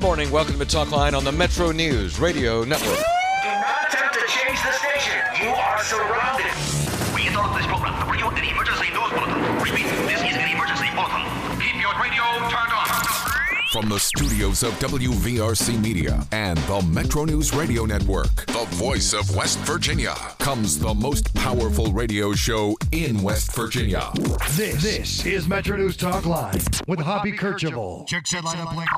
Good morning. Welcome to Talkline on the Metro News Radio Network. Do not attempt to change the station. You are surrounded. From the studios of WVRC Media and the Metro News Radio Network, the voice of West Virginia, comes the most powerful radio show in West Virginia. This, this is Metro News Talkline with Hoppy Kercheval. Check set line up link.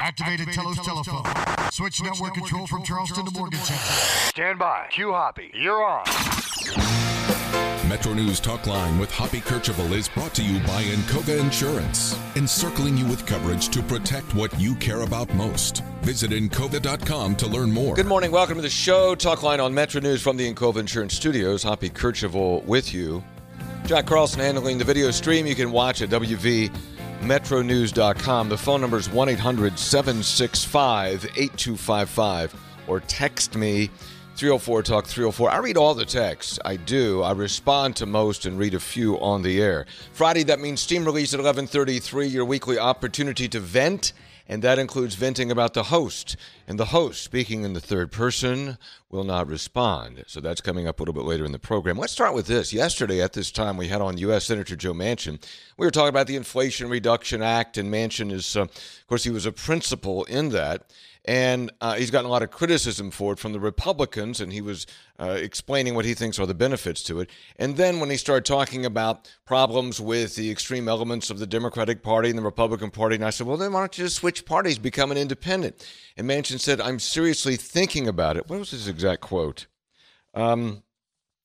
Activated Telos telephone. Switch network control from Charleston to Morgantown. Stand by. Cue Hoppy. You're on. Metro News Talk Line with Hoppy Kercheval is brought to you by Encova Insurance, encircling you with coverage to protect what you care about most. Visit Encova.com to learn more. Good morning. Welcome to the show. Talk Line on Metro News from the Encova Insurance Studios. Hoppy Kercheval with you. Jack Carlson handling the video stream. You can watch at WVMetroNews.com. The phone number is 1 800 765 8255 or text me 304 Talk 304. I read all the texts. I do. I respond to most and read a few on the air. Friday, that means steam release at 1133, your weekly opportunity to vent. And that includes venting about the host. And the host, speaking in the third person, will not respond. So that's coming up a little bit later in the program. Let's start with this. Yesterday, at this time, we had on U.S. Senator Joe Manchin. We were talking about the Inflation Reduction Act, and Manchin is, uh, of course, he was a principal in that. And uh, he's gotten a lot of criticism for it from the Republicans, and he was uh, explaining what he thinks are the benefits to it. And then when he started talking about problems with the extreme elements of the Democratic Party and the Republican Party, and I said, well, then why don't you just switch parties, become an independent? And Manchin said, I'm seriously thinking about it. What was his exact quote? Um,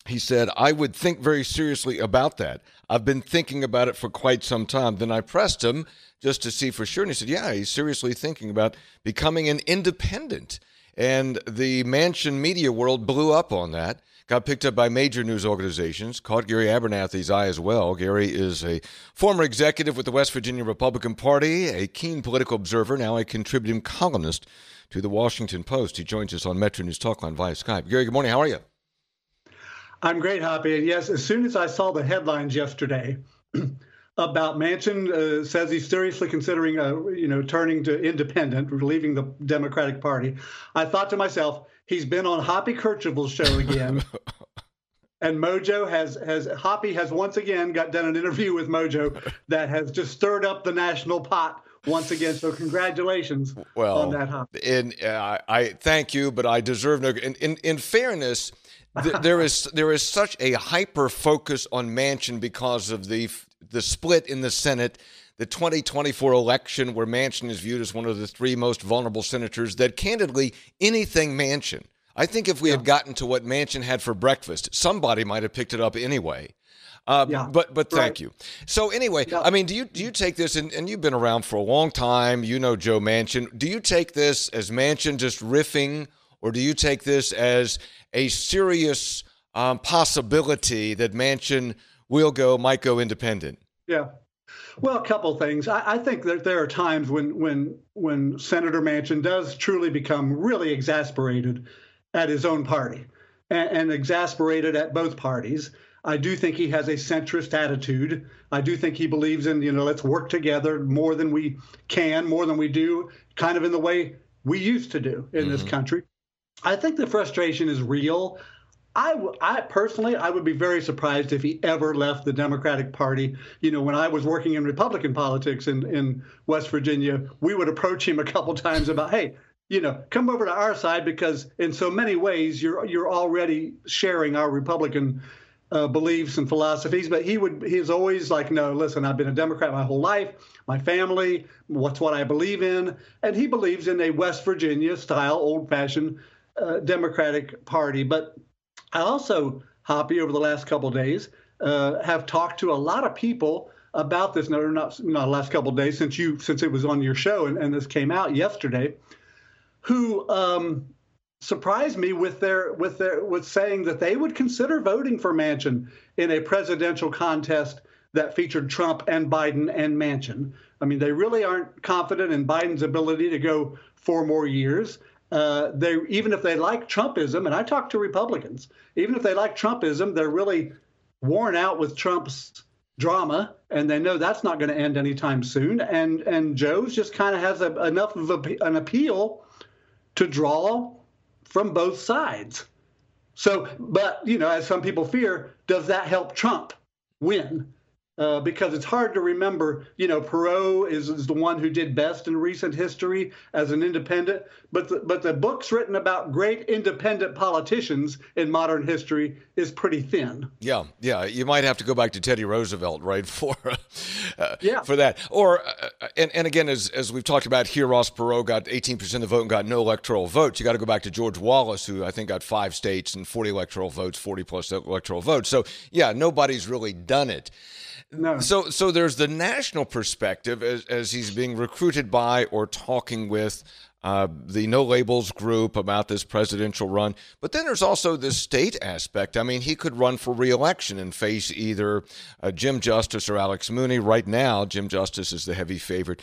he said, I would think very seriously about that. I've been thinking about it for quite some time. Then I pressed him just to see for sure. And he said, Yeah, he's seriously thinking about becoming an independent. And the mansion media world blew up on that, got picked up by major news organizations, caught Gary Abernathy's eye as well. Gary is a former executive with the West Virginia Republican Party, a keen political observer, now a contributing columnist to the Washington Post. He joins us on Metro News Talkline via Skype. Gary, good morning. How are you? I'm great, Hoppy. And yes, as soon as I saw the headlines yesterday about Manchin uh, says he's seriously considering, uh, you know, turning to independent, leaving the Democratic Party, I thought to myself, he's been on Hoppy Kercheval's show again. and Mojo has has Hoppy has once again got done an interview with Mojo that has just stirred up the national pot once again. So congratulations well, on that, Hoppy. And uh, I thank you, but I deserve no. In, in, in fairness, there is there is such a hyper focus on Manchin because of the the split in the Senate, the 2024 election, where Manchin is viewed as one of the three most vulnerable senators. That candidly, anything Manchin. I think if we yeah. had gotten to what Manchin had for breakfast, somebody might have picked it up anyway. Uh, yeah, but but thank right. you. So anyway, yeah. I mean, do you do you take this and, and you've been around for a long time? You know Joe Manchin. Do you take this as Manchin just riffing, or do you take this as a serious um, possibility that Manchin will go, might go independent? Yeah. Well, a couple things. I, I, think that there are times when when when Senator Manchin does truly become really exasperated at his own party and, and exasperated at both parties. I do think he has a centrist attitude. I do think he believes in, you know, let's work together more than we can, more than we do, kind of in the way we used to do in mm-hmm. this country. I think the frustration is real. I, I personally, I would be very surprised if he ever left the Democratic Party. You know, when I was working in Republican politics in, in West Virginia, we would approach him a couple times about, hey, you know, come over to our side because in so many ways you're you're already sharing our Republican uh, beliefs and philosophies. But he would he's always like, no, listen, I've been a Democrat my whole life, my family, what's what I believe in, and he believes in a West Virginia style, old fashioned uh, Democratic Party. But I also, Hoppy, over the last couple days, uh, have talked to a lot of people about this. No, not not the last couple days since you since it was on your show and, and this came out yesterday, who um, surprised me with their with their with saying that they would consider voting for Manchin in a presidential contest that featured Trump and Biden and Manchin. I mean, they really aren't confident in Biden's ability to go four more years uh, they even if they like Trumpism, and I talk to Republicans, even if they like Trumpism, they're really worn out with Trump's drama, and they know that's not going to end anytime soon. And and Joe's just kind of has a, enough of a, an appeal to draw from both sides. So, but you know, as some people fear, does that help Trump win? Uh, because it's hard to remember. You know, Perot is, is the one who did best in recent history as an independent, but the, but the books written about great independent politicians in modern history is pretty thin. Yeah, yeah. You might have to go back to Teddy Roosevelt, right, for uh, yeah. for that. Or uh, and and again, as as we've talked about here, Ross Perot got 18 percent of the vote and got no electoral votes. You got to go back to George Wallace, who I think got five states and 40 electoral votes, 40 plus electoral votes. So yeah, nobody's really done it. No. So, so there's the national perspective as, as he's being recruited by or talking with uh, the No Labels group about this presidential run. But then there's also the state aspect. I mean, he could run for reelection and face either uh, Jim Justice or Alex Mooney. Right now, Jim Justice is the heavy favorite.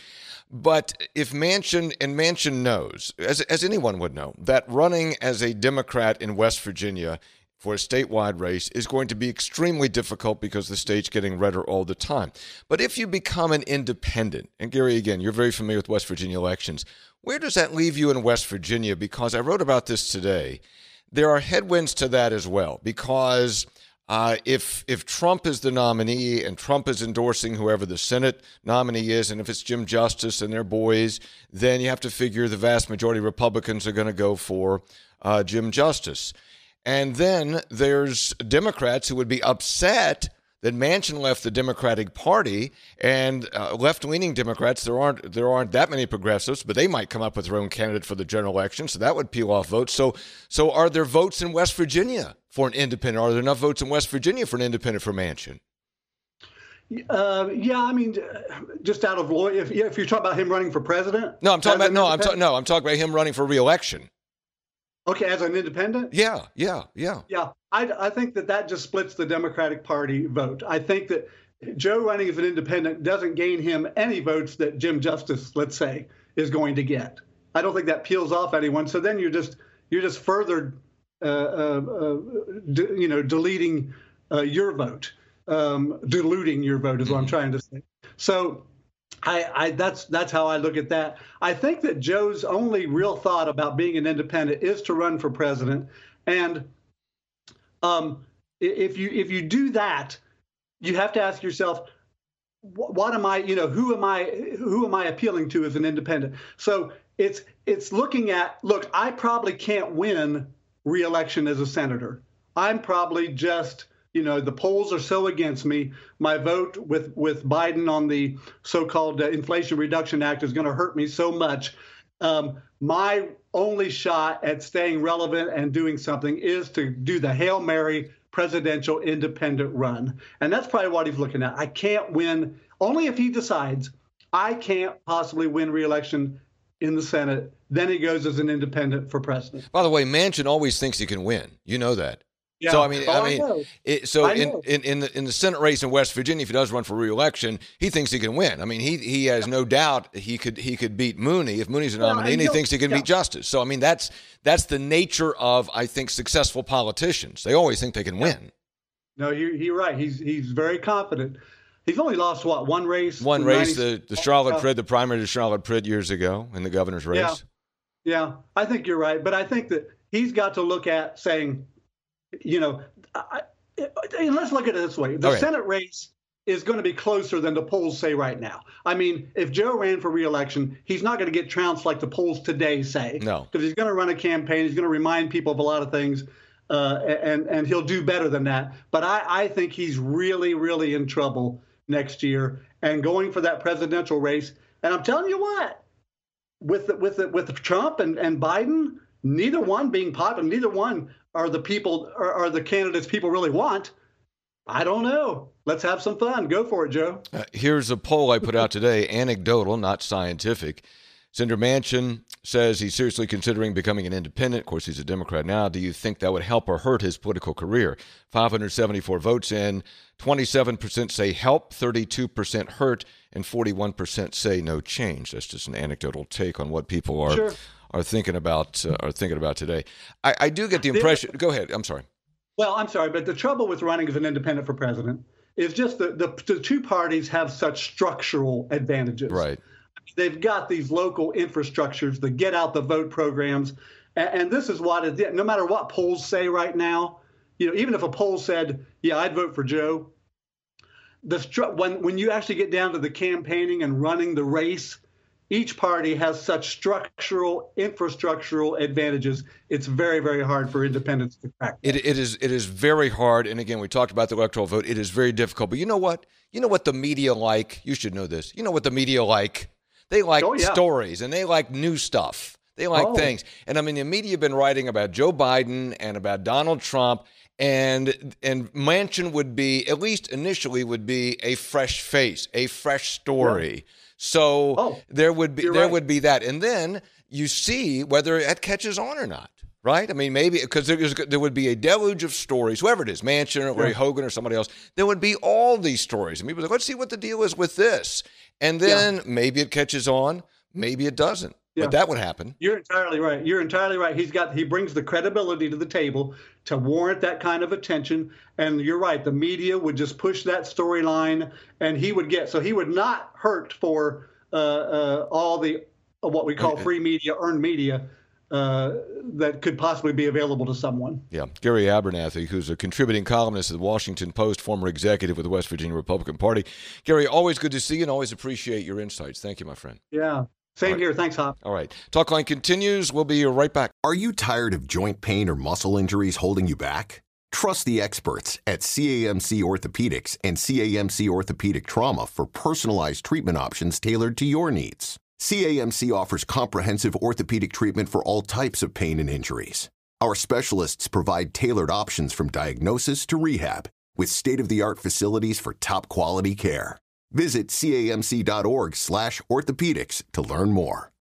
But if Manchin and Manchin knows, as, as anyone would know, that running as a Democrat in West Virginia for a statewide race is going to be extremely difficult because the state's getting redder all the time. But if you become an independent, and Gary, again, you're very familiar with West Virginia elections, where does that leave you in West Virginia? Because I wrote about this today. There are headwinds to that as well, because uh, if if Trump is the nominee and Trump is endorsing whoever the Senate nominee is, and if it's Jim Justice and their boys, then you have to figure the vast majority of Republicans are going to go for uh, Jim Justice. And then there's Democrats who would be upset that Manchin left the Democratic Party, and uh, left-leaning Democrats there aren't there aren't that many progressives, but they might come up with their own candidate for the general election, so that would peel off votes. So, so are there votes in West Virginia for an independent? Are there enough votes in West Virginia for an independent for Manchin? Uh, yeah, I mean, just out of if, if you're talking about him running for president. No, I'm talking about no, I'm ta- no, I'm talking about him running for reelection. Okay, as an independent? Yeah, yeah, yeah. Yeah, I, I think that that just splits the Democratic Party vote. I think that Joe running as an independent doesn't gain him any votes that Jim Justice, let's say, is going to get. I don't think that peels off anyone. So then you're just you're just further, uh, uh, uh, d- you know, deleting uh, your vote, um, diluting your vote is what I'm mm-hmm. trying to say. So I, I, that's that's how I look at that. I think that Joe's only real thought about being an independent is to run for president, and um, if you if you do that, you have to ask yourself, what am I? You know, who am I? Who am I appealing to as an independent? So it's it's looking at look. I probably can't win reelection as a senator. I'm probably just you know the polls are so against me my vote with with biden on the so-called uh, inflation reduction act is going to hurt me so much. Um, my only shot at staying relevant and doing something is to do the hail mary presidential independent run. And that's probably what he's looking at. I can't win. Only if he decides i can't possibly win reelection in the senate then he goes as an independent for president. By the way manchin always thinks he can win. You know that yeah. So I mean, oh, I mean, I it, so in, in, in the in the Senate race in West Virginia, if he does run for reelection, he thinks he can win. I mean, he he has no doubt he could he could beat Mooney if Mooney's a nominee, and he thinks he can beat Justice. So I mean, that's that's the nature of I think successful politicians. They always think they can win. No, you're, you're right. He's he's very confident. He's only lost what one race. One race, 90- the the Charlotte Pritt, the primary to Charlotte Pritt years ago in the governor's race. Yeah, yeah, I think you're right, but I think that he's got to look at saying you know, I, I, let's look at it this way: the. Senate race is going to be closer than the polls say right now. I mean, if Joe ran for reelection, he's not going to get trounced like the polls today say. No, because he's going to run a campaign. He's going to remind people of a lot of things. Uh, and and he'll do better than that. But I, I think he's really, really in trouble next year and going for that presidential race. And I'm telling you what, with the, with the, with Trump and, and Biden, neither one being popular, neither one are the people are, are the candidates people really want? I don't know. Let's have some fun. Go for it, Joe. Uh, here's a poll I put out today, anecdotal, not scientific. Senator Manchin says he's seriously considering becoming an independent. Of course, he's a Democrat now. Do you think that would help or hurt his political career? 574 votes in. 27% say help, 32% hurt, and 41% say no change. That's just an anecdotal take on what people are sure are thinking about uh, are thinking about today. I, I do get the impression. Go ahead. I'm sorry. Well, I'm sorry, but the trouble with running as an independent for president is just that the, the two parties have such structural advantages. Right. They've got these local infrastructures, the get out the vote programs, and, and this is what it, no matter what polls say right now, you know, even if a poll said, "Yeah, I'd vote for Joe," the when when you actually get down to the campaigning and running the race, each party has such structural, infrastructural advantages. It's very, very hard for independents to crack. It, it is it is very hard, and again, we talked about the electoral vote. It is very difficult. But you know what? You know what the media like. You should know this. You know what the media like. They like Oh, yeah. stories and they like new stuff. They like Oh. things. And I mean, the media have been writing about Joe Biden and about Donald Trump, and and Manchin would be at least initially would be a fresh face, a fresh story. So Oh, there would be there right. would be that, and then you see whether it catches on or not. Right? I mean, maybe because there, there would be a deluge of stories, whoever it is, Manchin or Larry Hogan or somebody else, there would be all these stories. And people are like, let's see what the deal is with this. And then maybe it catches on, maybe it doesn't. Yeah. But that would happen. You're entirely right. You're entirely right. He's got he brings the credibility to the table to warrant that kind of attention. And you're right. The media would just push that storyline, and he would get so he would not hurt for uh, uh, all the uh, what we call free media, earned media uh, that could possibly be available to someone. Yeah. Gary Abernathy, who's a contributing columnist at the Washington Post, former executive with the West Virginia Republican Party. Gary, always good to see you and always appreciate your insights. Thank you, my friend. Yeah. Same here. Thanks, Hop. All right. Talk line continues. We'll be right back. Are you tired of joint pain or muscle injuries holding you back? Trust the experts at CAMC Orthopedics and CAMC Orthopedic Trauma for personalized treatment options tailored to your needs. CAMC offers comprehensive orthopedic treatment for all types of pain and injuries. Our specialists provide tailored options from diagnosis to rehab with state-of-the-art facilities for top quality care. Visit camc.org slash orthopedics to learn more.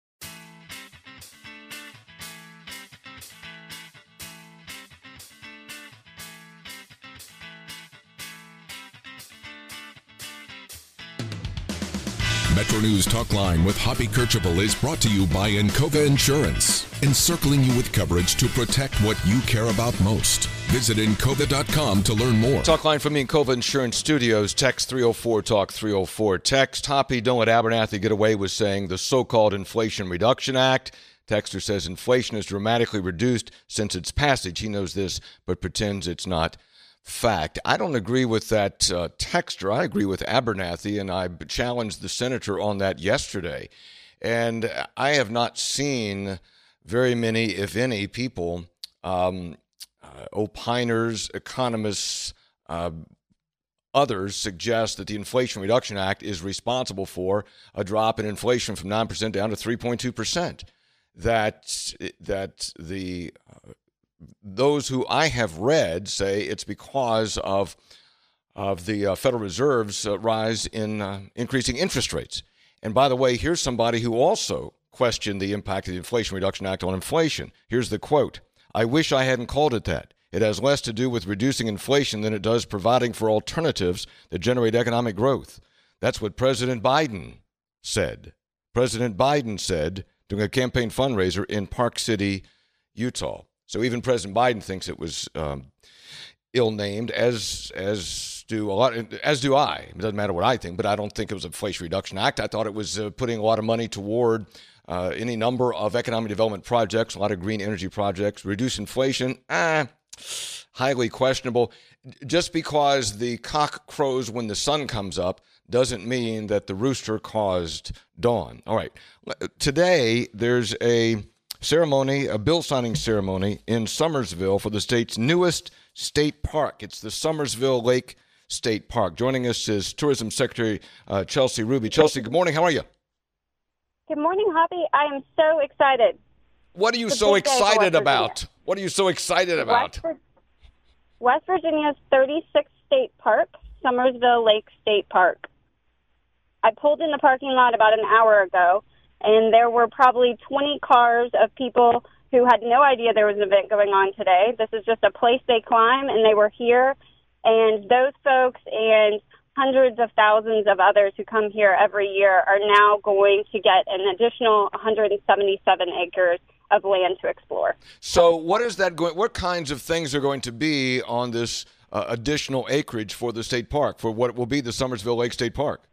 Metro News Talk Line with Hoppy Kercheval is brought to you by Encova Insurance, encircling you with coverage to protect what you care about most. Visit Encova.com to learn more. Talk line from the Encova Insurance Studios. Text 304 Talk 304. Text Hoppy, don't let Abernathy get away with saying the so called Inflation Reduction Act. Texter says inflation is dramatically reduced since its passage. He knows this, but pretends it's not fact. I don't agree with that uh, texter. I agree with Abernathy, and I challenged the senator on that yesterday. And I have not seen very many, if any, people, um, uh, opiners, economists, uh, others suggest that the Inflation Reduction Act is responsible for a drop in inflation from 9% down to 3.2%. That, that the uh, those who I have read say it's because of of the uh, Federal Reserve's uh, rise in uh, increasing interest rates. And by the way, here's somebody who also questioned the impact of the Inflation Reduction Act on inflation. Here's the quote: "I wish I hadn't called it that. It has less to do with reducing inflation than it does providing for alternatives that generate economic growth." That's what President Biden said. President Biden said during a campaign fundraiser in Park City, Utah. So even President Biden thinks it was um, ill-named, as as do a lot, as do I. It doesn't matter what I think, but I don't think it was a Inflation Reduction Act. I thought it was uh, putting a lot of money toward uh, any number of economic development projects, a lot of green energy projects, reduce inflation. Ah, highly questionable. Just because the cock crows when the sun comes up doesn't mean that the rooster caused dawn. All right. Today, there's a ceremony, a bill signing ceremony in Summersville for the state's newest state park. It's the Summersville Lake State Park. Joining us is Tourism Secretary uh, Chelsea Ruby. Chelsea, good morning. How are you? Good morning, Hoppy. I am so excited. What are you so big day for excited about? What are you so excited about? West, West Virginia's 36th state park, Summersville Lake State Park. I pulled in the parking lot about an hour ago, and there were probably 20 cars of people who had no idea there was an event going on today. This is just a place they climb, and they were here. And those folks and hundreds of thousands of others who come here every year are now going to get an additional 177 acres of land to explore. So, what is that going? What kinds of things are going to be on this uh, additional acreage for the state park, for what will be the Summersville Lake State Park?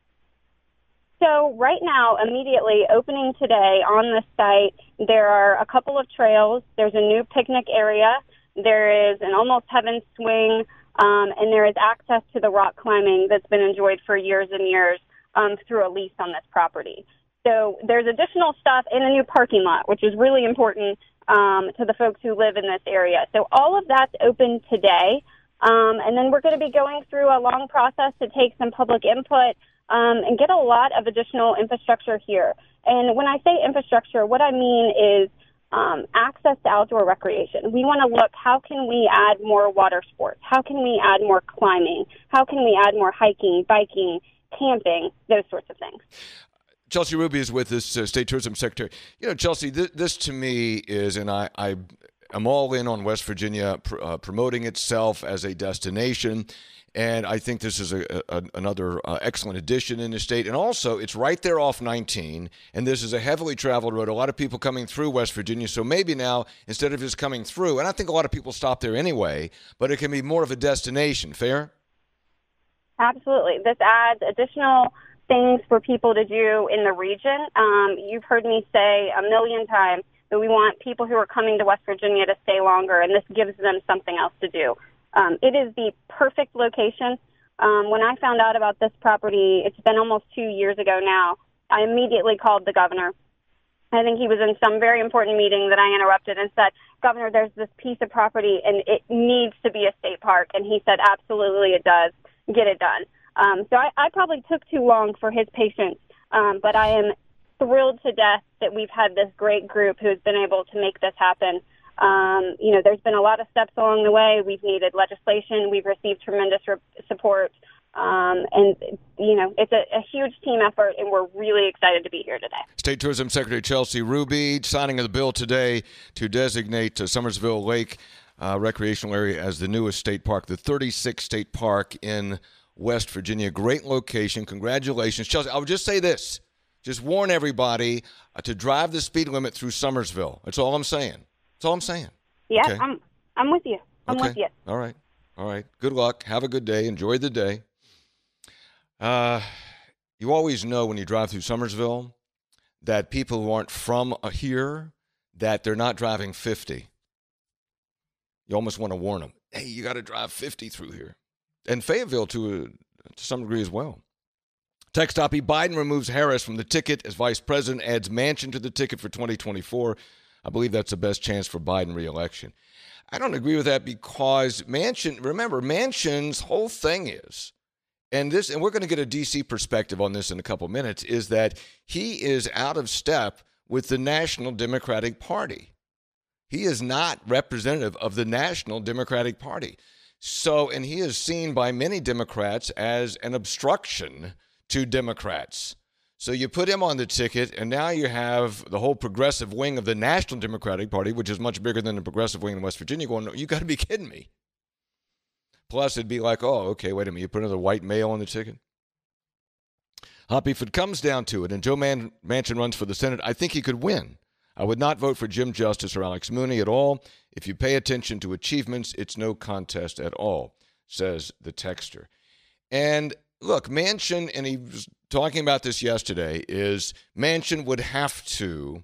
So right now, immediately opening today on the site, there are a couple of trails. There's a new picnic area. There is an almost heaven swing, um, and there is access to the rock climbing that's been enjoyed for years and years um, through a lease on this property. So there's additional stuff in a new parking lot, which is really important um, to the folks who live in this area. So all of that's open today. Um, and then we're going to be going through a long process to take some public input um, and get a lot of additional infrastructure here. And when I say infrastructure, what I mean is um, access to outdoor recreation. We want to look how can we add more water sports? How can we add more climbing? How can we add more hiking, biking, camping, those sorts of things. Chelsea Ruby is with us, uh, State Tourism Secretary. You know, Chelsea, th- this to me is, and I, I am all in on West Virginia pr- uh, promoting itself as a destination. And I think this is a, a another uh, excellent addition in the state. And also, it's right there off 19, and this is a heavily traveled road. A lot of people coming through West Virginia. So maybe now, instead of just coming through, and I think a lot of people stop there anyway, but it can be more of a destination. Fair? Absolutely. This adds additional things for people to do in the region. Um, you've heard me say a million times that we want people who are coming to West Virginia to stay longer, and this gives them something else to do. Um, it is the perfect location. Um, when I found out about this property, it's been almost two years ago now. I immediately called the governor. I think he was in some very important meeting that I interrupted and said, Governor, there's this piece of property and it needs to be a state park. And he said, absolutely it does. Get it done. Um, so I, I probably took too long for his patience, um, but I am thrilled to death that we've had this great group who has been able to make this happen. Um, you know, there's been a lot of steps along the way. We've needed legislation. We've received tremendous re- support. Um, and, you know, it's a, a, huge team effort, and we're really excited to be here today. State Tourism Secretary Chelsea Ruby signing of the bill today to designate uh, Summersville Lake uh, Recreational Area as the newest state park, the 36th state park in West Virginia. Great location. Congratulations. Chelsea, I would just say this just warn everybody uh, to drive the speed limit through Summersville. That's all I'm saying. That's all I'm saying. Yeah, okay. I'm, I'm with you. I'm okay. with you. All right. All right. Good luck. Have a good day. Enjoy the day. Uh, you always know when you drive through Summersville that people who aren't from here that they're not driving 50. You almost want to warn them. Hey, you got to drive 50 through here and Fayetteville to, a, to some degree as well. Text Hoppy Biden removes Harris from the ticket as vice president, adds Manchin to the ticket for 2024. I believe that's the best chance for Biden reelection. I don't agree with that because Manchin. remember, Manchin's whole thing is, and this, and we're going to get a DC perspective on this in a couple minutes, is that he is out of step with the National Democratic Party. He is not representative of the National Democratic Party. So, and he is seen by many Democrats as an obstruction to Democrats. So you put him on the ticket, and now you have the whole progressive wing of the National Democratic Party, which is much bigger than the progressive wing in West Virginia, going, you got to be kidding me. Plus, it'd be like, oh, okay, wait a minute, you put another white male on the ticket? Hoppy, if it comes down to it, and Joe Man- Manchin runs for the Senate, I think he could win. I would not vote for Jim Justice or Alex Mooney at all. If you pay attention to achievements, it's no contest at all, says the texter. And look, Manchin, and he was talking about this yesterday, is Manchin would have to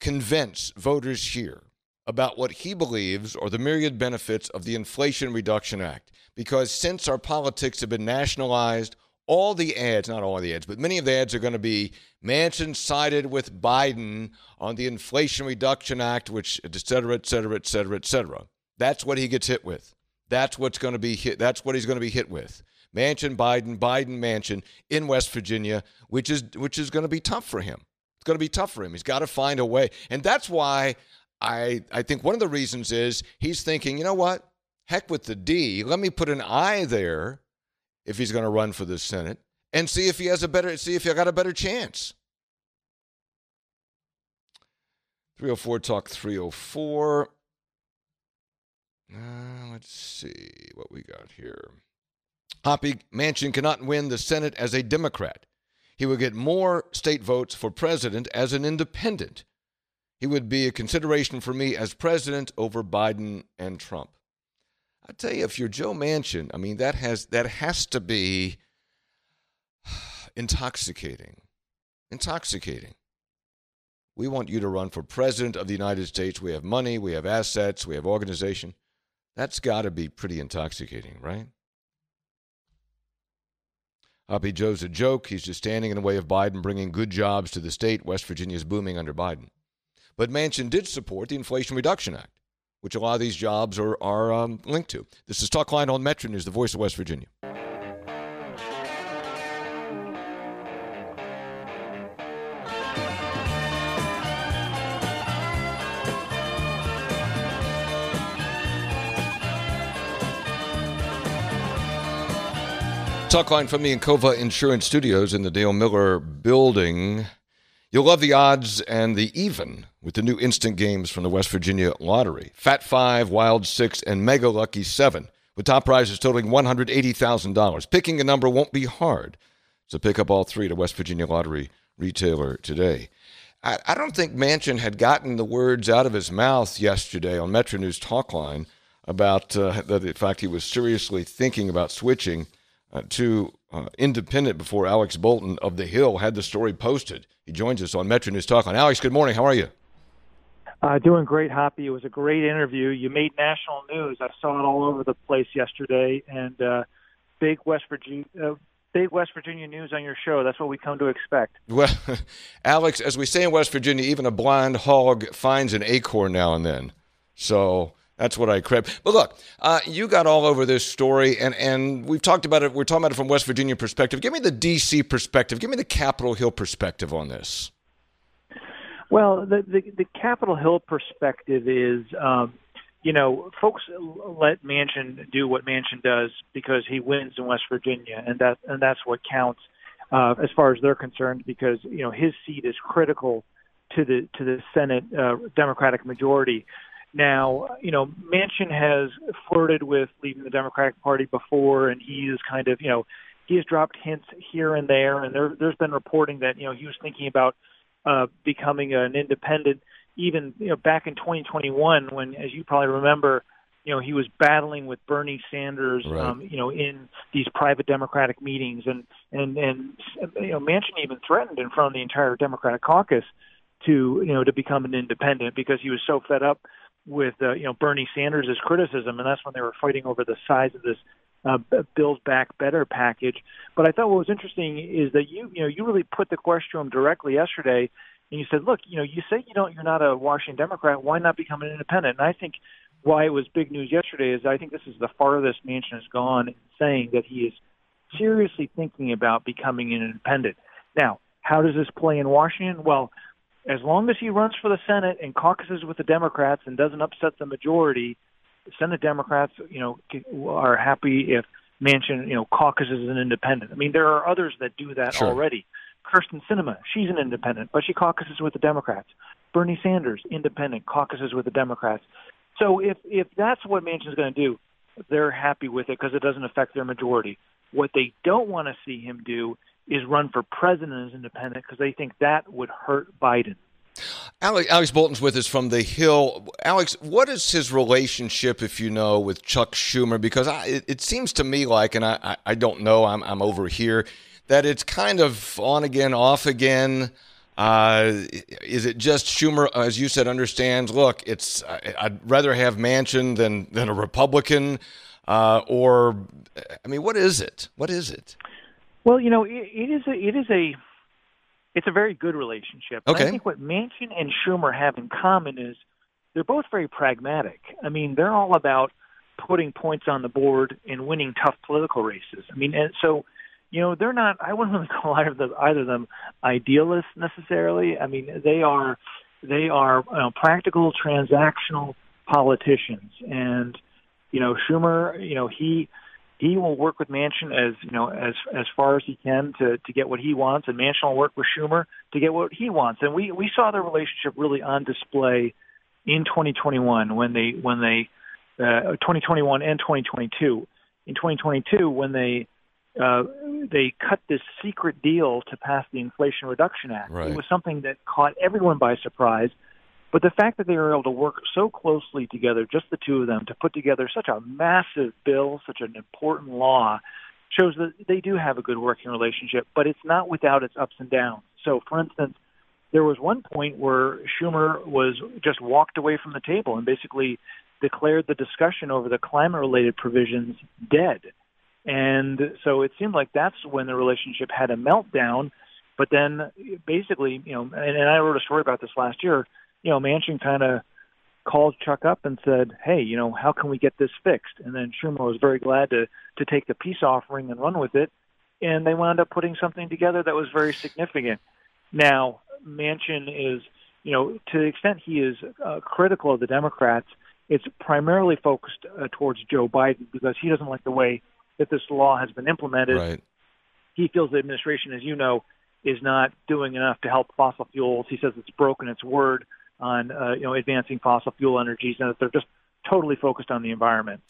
convince voters here about what he believes are the myriad benefits of the Inflation Reduction Act. Because since our politics have been nationalized, all the ads, not all the ads, but many of the ads are going to be Manchin sided with Biden on the Inflation Reduction Act, which et cetera, et cetera, et cetera, et cetera. That's what he gets hit with. That's what's going to be hit. That's what he's going to be hit with. Manchin, Biden, Biden, Manchin in West Virginia, which is which is going to be tough for him. It's going to be tough for him. He's got to find a way, and that's why I I think one of the reasons is he's thinking, you know what? Heck with the D. Let me put an I there if he's going to run for the Senate and see if he has a better see if he got a better chance. 304 talk 304. Uh, let's see what we got here. Hoppy Manchin cannot win the Senate as a Democrat. He would get more state votes for president as an independent. He would be a consideration for me as president over Biden and Trump. I tell you, if you're Joe Manchin, I mean that has that has to be intoxicating. Intoxicating. We want you to run for president of the United States. We have money, we have assets, we have organization. That's got to be pretty intoxicating, right? Hoppy Joe's a joke. He's just standing in the way of Biden bringing good jobs to the state. West Virginia is booming under Biden. But Manchin did support the Inflation Reduction Act, which a lot of these jobs are, are um, linked to. This is Talk Line on Metro News, the voice of West Virginia. Talk line from the Encova Insurance Studios in the Dale Miller building. You'll love the odds and the even with the new instant games from the West Virginia Lottery. Fat 5, Wild 6, and Mega Lucky 7, with top prizes totaling $180,000. Picking a number won't be hard, so pick up all three at a West Virginia Lottery retailer today. I, I don't think Manchin had gotten the words out of his mouth yesterday on Metro News Talkline about uh, the fact he was seriously thinking about switching uh, to uh, Independent before Alex Bolton of The Hill had the story posted. He joins us on Metro News Talk. On Alex, good morning. How are you? Uh, doing great, Hoppy. It was a great interview. You made national news. I saw it all over the place yesterday, and uh, big West Virginia. Uh, big West Virginia news on your show. That's what we come to expect. Well, Alex, as we say in West Virginia, even a blind hog finds an acorn now and then. So that's what I crib. But look, uh, you got all over this story, and, and we've talked about it. We're talking about it from West Virginia perspective. Give me the D.C. perspective. Give me the Capitol Hill perspective on this. Well, the the, the Capitol Hill perspective is, um, you know, folks let Manchin do what Manchin does because he wins in West Virginia, and that and that's what counts uh, as far as they're concerned. Because you know his seat is critical to the to the Senate uh, Democratic majority. Now, you know, Manchin has flirted with leaving the Democratic Party before, and he is kind of, you know, he has dropped hints here and there, and there, there's been reporting that, you know, he was thinking about uh, becoming an independent, even, you know, back in 2021 when, as you probably remember, you know, he was battling with Bernie Sanders, right. um, you know, in these private Democratic meetings, and and and you know, Manchin even threatened in front of the entire Democratic caucus to, you know, to become an independent because he was so fed up with uh, you know Bernie Sanders' criticism, and that's when they were fighting over the size of this uh, Build Back Better package. But I thought what was interesting is that you you know you really put the question to him directly yesterday, and you said, look, you know, you say you don't, you're not a Washington Democrat. Why not become an independent? And I think why it was big news yesterday is I think this is the farthest Manchin has gone in saying that he is seriously thinking about becoming an independent. Now, how does this play in Washington? Well, as long as he runs for the Senate and caucuses with the Democrats and doesn't upset the majority, Senate Democrats, you know, are happy if Manchin, you know, caucuses as an independent. I mean, there are others that do that Sure. already. Kyrsten Sinema, she's an independent, but she caucuses with the Democrats. Bernie Sanders, independent, caucuses with the Democrats. So if if that's what Manchin's going to do, they're happy with it because it doesn't affect their majority. What they don't want to see him do is run for president as independent because they think that would hurt Biden. Alex, Alex Bolton's with us from the Hill. Alex, what is his relationship, if you know, with Chuck Schumer? Because I, it, it seems to me like, and I, I, don't know, I'm, I'm over here, that it's kind of on again, off again. Uh, is it just Schumer, as you said, understands? Look, it's I'd rather have Manchin than than a Republican, uh, or I mean, what is it? What is it? Well, you know, it, it is a it is a it's a very good relationship. Okay. I think what Manchin and Schumer have in common is they're both very pragmatic. I mean, they're all about putting points on the board and winning tough political races. I mean, and so you know, they're not. I wouldn't really call either of them, either of them idealists necessarily. I mean, they are they are you know, practical, transactional politicians, and you know, Schumer, you know, he he will work with Manchin as you know as as far as he can to to get what he wants, and Manchin will work with Schumer to get what he wants. And we we saw their relationship really on display in 2021 when they when they uh, 2021 and 2022. In 2022, when they uh, they cut this secret deal to pass the Inflation Reduction Act, Right. it was something that caught everyone by surprise. But the fact that they were able to work so closely together, just the two of them, to put together such a massive bill, such an important law, shows that they do have a good working relationship, but it's not without its ups and downs. So, for instance, there was one point where Schumer was just walked away from the table and basically declared the discussion over the climate related provisions dead. And so it seemed like that's when the relationship had a meltdown. But then basically, you know, and, and I wrote a story about this last year, you know, Manchin kind of called Chuck up and said, "Hey, you know, how can we get this fixed?" And then Schumer was very glad to to take the peace offering and run with it, and they wound up putting something together that was very significant. Now, Manchin is, you know, to the extent he is uh, critical of the Democrats, it's primarily focused uh, towards Joe Biden because he doesn't like the way that this law has been implemented. Right. He feels the administration, as you know, is not doing enough to help fossil fuels. He says it's broken its word on uh, you know advancing fossil fuel energies, and that they're just totally focused on the environment.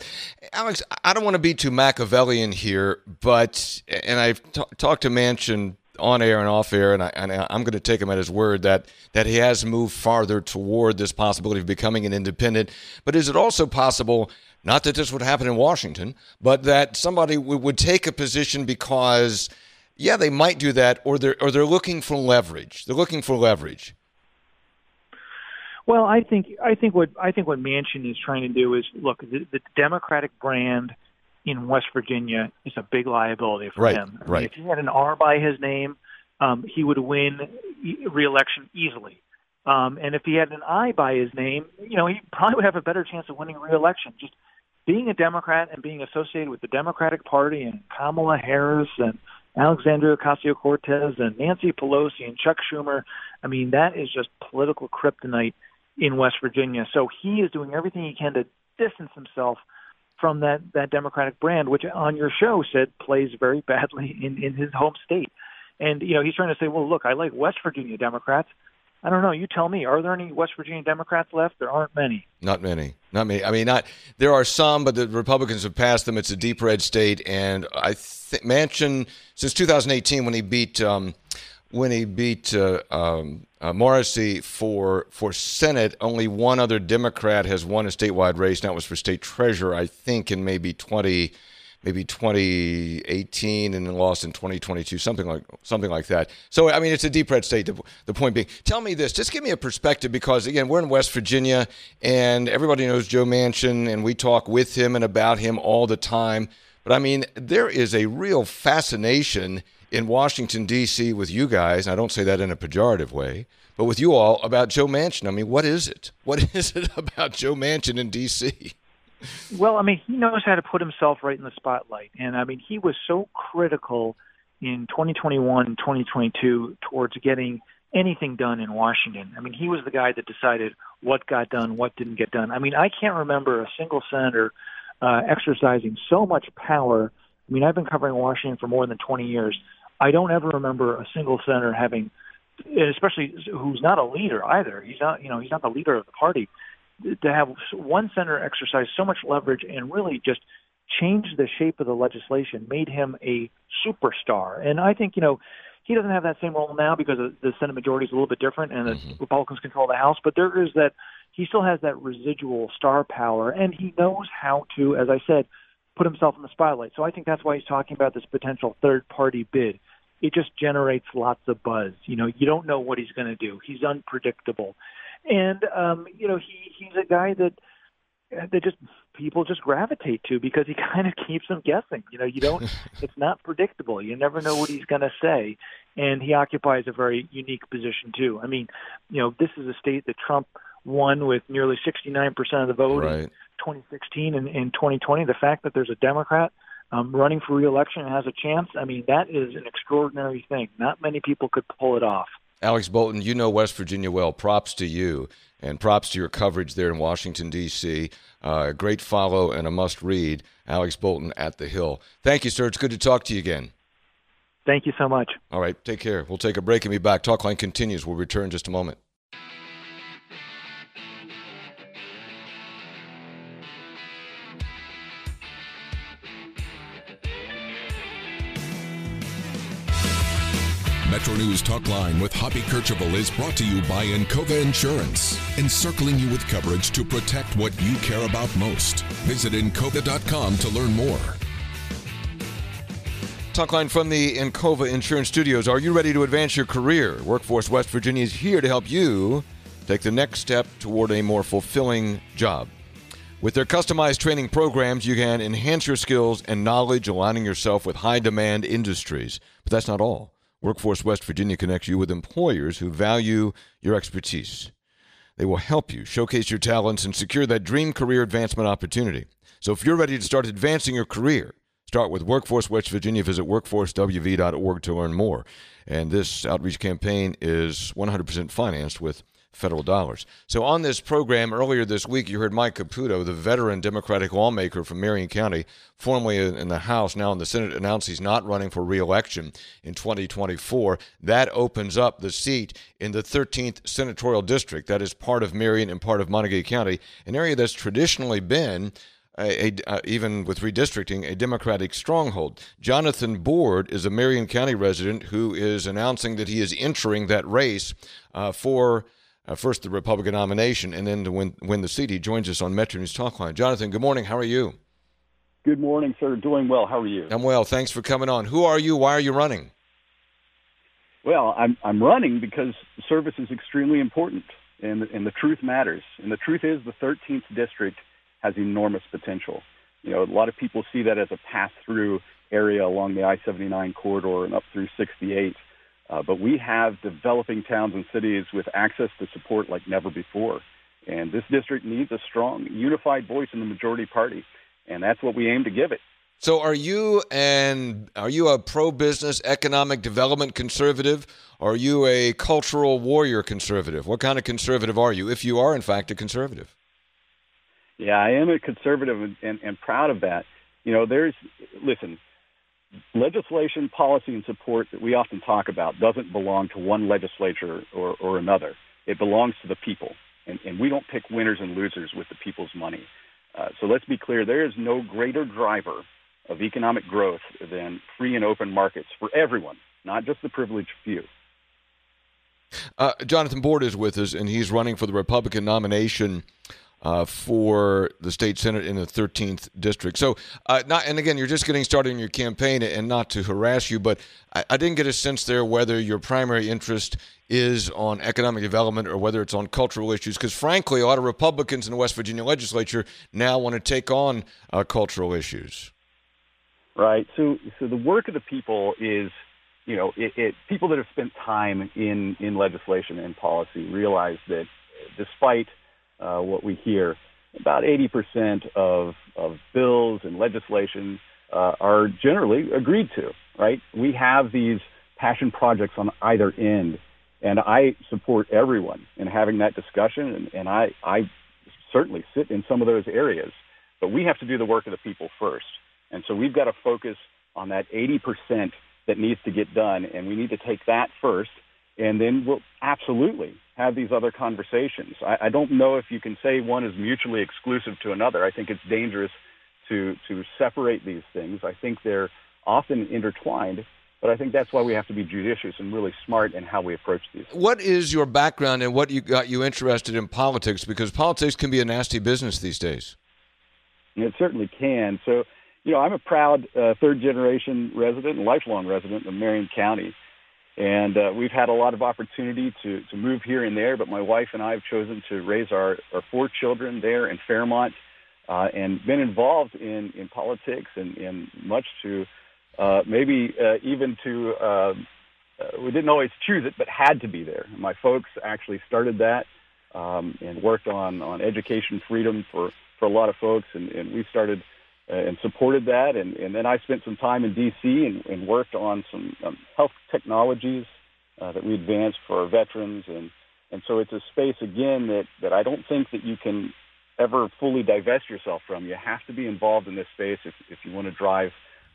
Alex, I don't want to be too Machiavellian here, but and I've t- talked to Manchin on air and off air, and, I, I'm going to take him at his word that that he has moved farther toward this possibility of becoming an independent. But is it also possible? Not that this would happen in Washington, but that somebody w- would take a position because, yeah, they might do that, or they're or they're looking for leverage. They're looking for leverage. Well, I think I think what I think what Manchin is trying to do is look the, the Democratic brand in West Virginia is a big liability for right, him. I mean, right. if he had an R by his name, um, he would win re-election easily. Um, and if he had an I by his name, you know, he probably would have a better chance of winning re-election. Just being a Democrat and being associated with the Democratic Party and Kamala Harris and Alexandria Ocasio-Cortez and Nancy Pelosi and Chuck Schumer, I mean, that is just political kryptonite in West Virginia. So he is doing everything he can to distance himself from that that Democratic brand, which on your show said plays very badly in in his home state. And you know, he's trying to say, well, look, I like West Virginia Democrats. I don't know. You tell me. Are there any West Virginia Democrats left? There aren't many. Not many. Not many. I mean, not there are some, but the Republicans have passed them. It's a deep red state, and I think since 2018 when he beat um, when he beat uh, um, uh, Morrisey for for Senate, only one other Democrat has won a statewide race, and that was for state treasurer, I think, in maybe 20 maybe 2018 and then lost in 2022, something like something like that. So I mean, it's a deep red state. The, the point being, tell me this, just give me a perspective because again, we're in West Virginia and everybody knows Joe Manchin, and we talk with him and about him all the time. But I mean, there is a real fascination in Washington D.C. with you guys. And I don't say that in a pejorative way, but with you all about Joe Manchin. I mean, what is it? What is it about Joe Manchin in D.C.? Well, I mean, he knows how to put himself right in the spotlight. And I mean, he was so critical in 2021 and 2022 towards getting anything done in Washington. I mean, he was the guy that decided what got done, what didn't get done. I mean, I can't remember a single senator uh, exercising so much power. I mean, I've been covering Washington for more than 20 years. I don't ever remember a single senator having, and especially who's not a leader either. He's not, you know, he's not the leader of the party to have one senator exercise so much leverage and really just change the shape of the legislation made him a superstar. And I think, you know, he doesn't have that same role now because the Senate majority is a little bit different and the mm-hmm. Republicans control the House, but there is that he still has that residual star power and he knows how to, as I said, put himself in the spotlight. So I think that's why he's talking about this potential third party bid. It just generates lots of buzz. You know, you don't know what he's going to do. He's unpredictable and um, you know he he's a guy that that just people just gravitate to because he kind of keeps them guessing. You know, you don't. it's not predictable. You never know what he's going to say, and he occupies a very unique position too. I mean, you know, this is a state that Trump won with nearly 69% of the vote right. in 2016 and in 2020. The fact that there's a Democrat um, running for reelection and has a chance, I mean, that is an extraordinary thing. Not many people could pull it off. Alex Bolton, you know West Virginia well. Props to you, and props to your coverage there in Washington, D.C. Uh, great follow and a must read. Alex Bolton at the Hill. Thank you, sir. It's good to talk to you again. Thank you so much. All right, take care. We'll take a break and be back. Talkline continues. We'll return in just a moment. Metro News Talkline with Hoppy Kercheval is brought to you by Encova Insurance, encircling you with coverage to protect what you care about most. Visit Encova.com to learn more. Talkline from the Encova Insurance Studios. Are you ready to advance your career? Workforce West Virginia is here to help you take the next step toward a more fulfilling job. With their customized training programs, you can enhance your skills and knowledge, aligning yourself with high demand industries. But that's not all. Workforce West Virginia connects you with employers who value your expertise. They will help you showcase your talents and secure that dream career advancement opportunity. So if you're ready to start advancing your career, start with Workforce West Virginia. Visit workforcewv.org to learn more. And this outreach campaign is 100% financed with federal dollars. So, on this program earlier this week, you heard Mike Caputo, the veteran Democratic lawmaker from Marion County, formerly in the House, now in the Senate, announce he's not running for reelection in 2024. That opens up the seat in the 13th senatorial district. That is part of Marion and part of Monongalia County, an area that's traditionally been a, a, uh, even with redistricting, a Democratic stronghold. Jonathan Board is a Marion County resident who is announcing that he is entering that race uh, for uh, first the Republican nomination and then to win, win the seat. He joins us on Metro News Talkline. Jonathan, good morning. How are you? Good morning, sir. Doing well. How are you? I'm well. Thanks for coming on. Who are you? Why are you running? Well, I'm I'm running because service is extremely important, and and the truth matters. And the truth is, the 13th district has enormous potential. You know, a lot of people see that as a pass-through area along the I-79 corridor and up through 68. Uh, but we have developing towns and cities with access to support like never before. And this district needs a strong, unified voice in the majority party. And that's what we aim to give it. So are you and are you a pro-business economic development conservative? Or are you a cultural warrior conservative? What kind of conservative are you, if you are in fact a conservative? Yeah, I am a conservative and, and, and proud of that. You know, there's listen, legislation, policy, and support that we often talk about doesn't belong to one legislature or, or another. It belongs to the people. And, and we don't pick winners and losers with the people's money. Uh, so let's be clear there is no greater driver of economic growth than free and open markets for everyone, not just the privileged few. Uh, Jonathan Board is with us, and he's running for the Republican nomination uh, for the state senate in the 13th district. So, uh, not and again, you're just getting started in your campaign, and not to harass you, but I, I, didn't get a sense there whether your primary interest is on economic development or whether it's on cultural issues. Because frankly, a lot of Republicans in the West Virginia legislature now want to take on uh, cultural issues. Right. So, so the work of the people is you know, it, it, people that have spent time in, in legislation and policy realize that despite uh, what we hear. About 80% of, of bills and legislation uh, are generally agreed to, right? We have these passion projects on either end, and I support everyone in having that discussion, and, and I, I certainly sit in some of those areas. But we have to do the work of the people first. And so we've got to focus on that 80% that needs to get done, and we need to take that first, and then we'll absolutely have these other conversations. I, I don't know if you can say one is mutually exclusive to another. I think it's dangerous to to separate these things. I think they're often intertwined, but I think that's why we have to be judicious and really smart in how we approach these. What is your background and what you got you interested in politics? Because politics can be a nasty business these days. It certainly can. So, you know, I'm a proud uh, third generation resident and lifelong resident of Marion County. And uh, we've had a lot of opportunity to, to move here and there, but my wife and I have chosen to raise our, our four children there in Fairmont uh, and been involved in, in politics and, and much to uh, maybe uh, even to, uh, uh, we didn't always choose it, but had to be there. My folks actually started that um, and worked on, on education freedom for, for a lot of folks, and, and we started – and supported that. And, and then I spent some time in D.C. and, and worked on some um, health technologies uh, that we advanced for our veterans. And, and so it's a space, again, that, that I don't think that you can ever fully divest yourself from. You have to be involved in this space if, if you want to drive